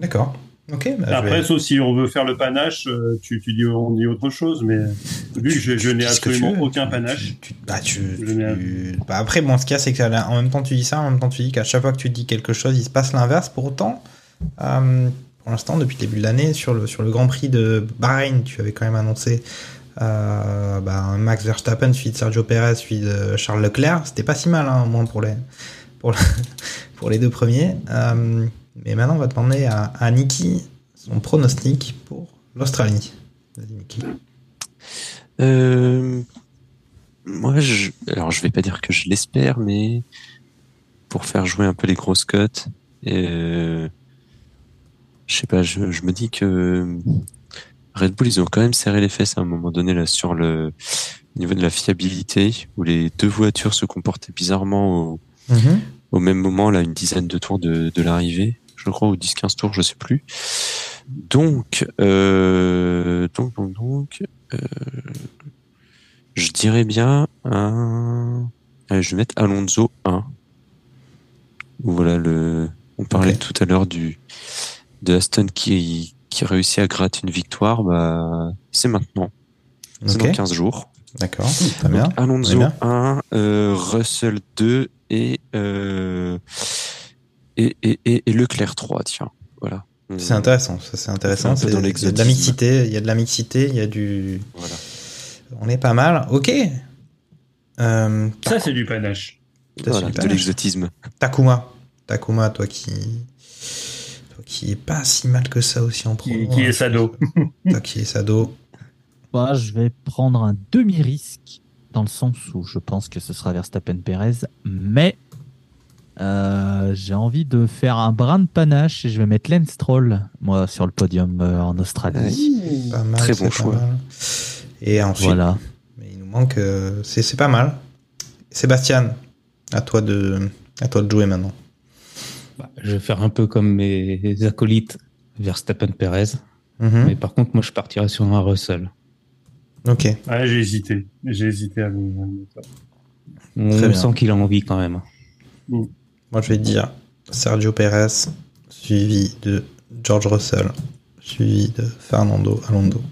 D'accord. Ok. bah, Après, vais- sauf si on veut faire le panache, euh, tu, tu dis, on dit autre chose, mais vu que je, je n'ai absolument aucun panache. Tu- bah, tu, bah, après, bon, ce qu'il y a, c'est qu'en même temps, tu dis ça, en même temps, tu dis qu'à chaque fois que tu dis quelque chose, il se passe l'inverse. Pour autant, euh, pour l'instant, depuis le début de l'année, sur le, sur le Grand Prix de Bahreïn, tu avais quand même annoncé euh, bah, Max Verstappen suivi de Sergio Perez, suivi de Charles Leclerc. C'était pas si mal, hein, au moins pour les, pour, le- <laughs> pour les deux premiers. Euh, mais maintenant, on va demander à, à Niki son pronostic pour l'Australie. Vas-y, Niki. Euh, moi, je, alors je vais pas dire que je l'espère, mais pour faire jouer un peu les grosses cotes, euh, je sais pas, je, je me dis que Red Bull, ils ont quand même serré les fesses à un moment donné là sur le au niveau de la fiabilité, où les deux voitures se comportaient bizarrement au, Mhm. au même moment, là, une dizaine de tours de, de l'arrivée, je crois, ou 10-15 tours, je sais plus. Donc, euh, donc, donc, donc, euh, je dirais bien un, allez, je vais mettre Alonso 1. Voilà le, on parlait tout à l'heure du, de Aston qui, qui réussit à gratter une victoire, bah, c'est maintenant. C'est Ok. dans 15 jours. D'accord, très bien. Donc, Alonso bien. 1, euh, Russell 2 et, euh, et, et, et, et Leclerc 3, tiens. Voilà. C'est intéressant, ça c'est intéressant. Il y a de la mixité, il y a de la mixité, il y a du. Voilà. On est pas mal. Ok. Euh, Ça, c'est du panache. Voilà, de l'exotisme. Takuma. Takuma, toi qui. Toi qui est pas si mal que ça aussi en pro. Qui, qui est Sado. <laughs> Toi qui est Sado. Bah, je vais prendre un demi-risque dans le sens où je pense que ce sera Verstappen Perez, mais euh, j'ai envie de faire un brin de panache et je vais mettre Lance Stroll, moi, sur le podium euh, en Australie. Pas mal, Très c'est bon pas choix. mal. Et ensuite, Voilà. mais il nous manque. euh, c'est c'est pas mal. Sébastien, à toi de, à toi de jouer maintenant. Bah, je vais faire un peu comme mes acolytes Verstappen Perez. Mhm. Mais par contre, moi, je partirais sur un Russell. Ok. Ouais, j'ai hésité. J'ai hésité à vous- On Très sent qu'il a envie quand même. Moi, je vais dire Sergio Perez, suivi de George Russell, suivi de Fernando Alonso.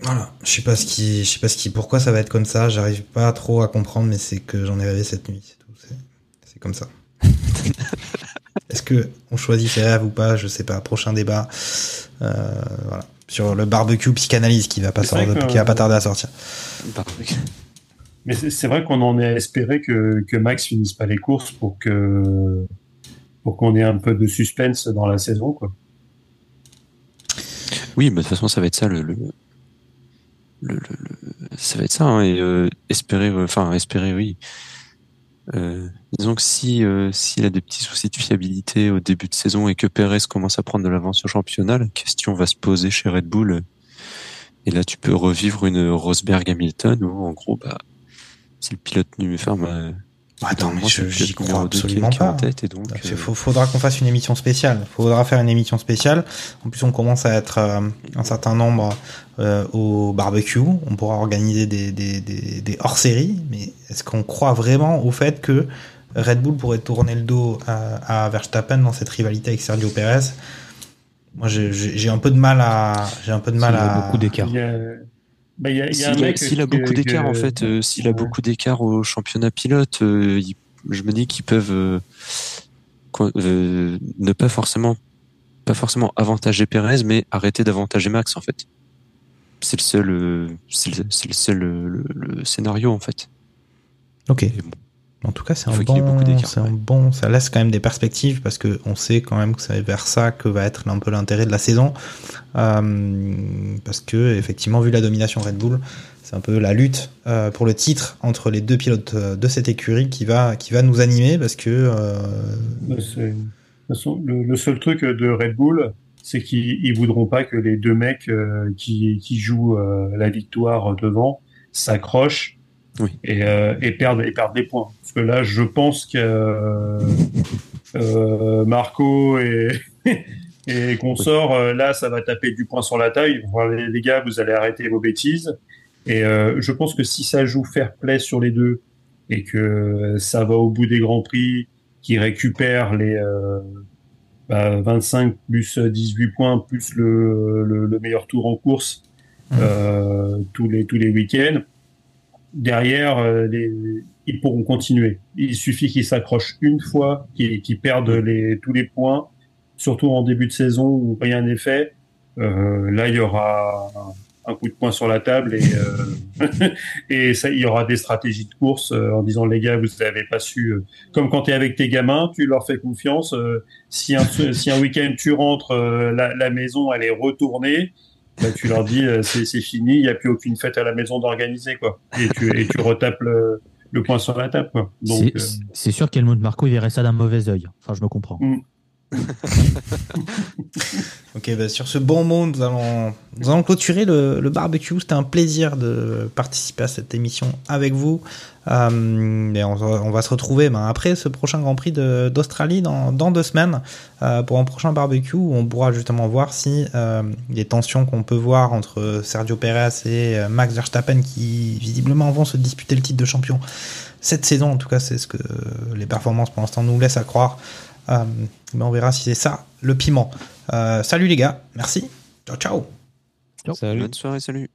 Voilà. Je sais pas ce qui, je sais pas ce qui, pourquoi ça va être comme ça. J'arrive pas trop à comprendre, mais c'est que j'en ai rêvé cette nuit. C'est tout. C'est, comme ça. <laughs> Est-ce que on choisit ses rêves ou pas? Je sais pas. Prochain débat. Euh, voilà. Sur le barbecue psychanalyse qui va pas, sortir- qui va pas tarder à sortir. Mais c'est vrai qu'on en est à espérer que, que Max finisse pas les courses pour que pour qu'on ait un peu de suspense dans la saison, quoi. Oui, de toute façon, ça va être ça le, le- le- ça va être ça. hein, et euh, espérer, euh, enfin espérer, oui. Euh, disons que si euh, s'il a des petits soucis de fiabilité au début de saison et que Perez commence à prendre de l'avance au championnat, la question va se poser chez Red Bull. Et là, tu peux revivre une Rosberg Hamilton où en gros, bah, c'est le pilote numéro. Enfin, bah, Attends, mais je- j'y crois qui absolument qui pas. tête, et donc, Il euh, faudra qu'on fasse une émission spéciale. Faudra faire une émission spéciale. En plus, on commence à être euh, un certain nombre euh, au barbecue. On pourra organiser des, des, des, des hors-séries. Mais est-ce qu'on croit vraiment au fait que Red Bull pourrait tourner le dos à, à Verstappen dans cette rivalité avec Sergio Perez Moi, j'ai- un peu de mal à. J'ai un peu de mal Il y a à. beaucoup d'écart. Bah, il y a, il y a un S'il a, mec s'il a que- beaucoup d'écart, que- en fait, euh, s'il a beaucoup d'écart au championnat pilote, euh, il- je me dis qu'ils peuvent euh, quoi, euh, ne pas forcément, pas forcément avantager Perez, mais arrêter d'avantager Max, en fait. c'est le seul, euh, c'est le, c'est le seul euh, le, le scénario en fait. Ok. Et bon, En tout cas, c'est un bon, d'écart, c'est un bon, ça laisse quand même des perspectives parce que on sait quand même que c'est vers ça que va être un peu l'intérêt de la saison, Euh, parce que effectivement, vu la domination Red Bull, c'est un peu la lutte euh, pour le titre entre les deux pilotes euh, de cette écurie qui va, qui va nous animer parce que euh, Bah, De toute façon, le, le seul truc de Red Bull, c'est qu'ils ils voudront pas que les deux mecs euh, qui, qui jouent euh, la victoire devant s'accrochent Oui. et, euh, et perdent et perdent des points. Parce que là, je pense que euh, euh, Marco et <laughs> et consorts, là, ça va taper du poing sur la taille. Les, gars, vous allez arrêter vos bêtises. Et euh, je pense que si ça joue fair play sur les deux et que ça va au bout des grands prix, qui récupère les euh, bah, 25 plus 18 points plus le, le, le meilleur tour en course euh, tous les tous les week-ends. Derrière, euh, les, ils pourront continuer. Il suffit qu'ils s'accrochent une fois, qu'ils perdent les, tous les points, surtout en début de saison où rien n'est fait. Euh, là, il y aura un, coup de poing sur la table et, euh, <laughs> et ça, il y aura des stratégies de course euh, en disant les gars, vous n'avez pas su. euh, comme quand tu es avec tes gamins, tu leur fais confiance. euh, si un, si un week-end tu rentres, la, la maison elle est retournée, bah, tu leur dis euh, c'est fini, il n'y a plus aucune fête à la maison d'organiser quoi. Et tu, et tu retapes le, le point sur la table quoi. C'est- euh, C'est sûr qu'Helmut Marco il verrait ça d'un mauvais œil. Enfin, je me comprends. <laughs> Ok, bah, sur ce bon mot, nous allons, clôturer le, barbecue. C'était un plaisir de participer à cette émission avec vous. Euh, on, va- se retrouver ben, après ce prochain Grand Prix d'Australie dans, deux semaines euh, pour un prochain barbecue où on pourra justement voir si euh, les tensions qu'on peut voir entre Sergio Perez et Max Verstappen qui visiblement vont se disputer le titre de champion cette saison. En tout cas, c'est ce que les performances pour l'instant nous laissent à croire. Euh, mais on verra si c'est ça le piment. Euh, salut les gars, merci. Ciao ciao. Salut. Bonne soirée, salut.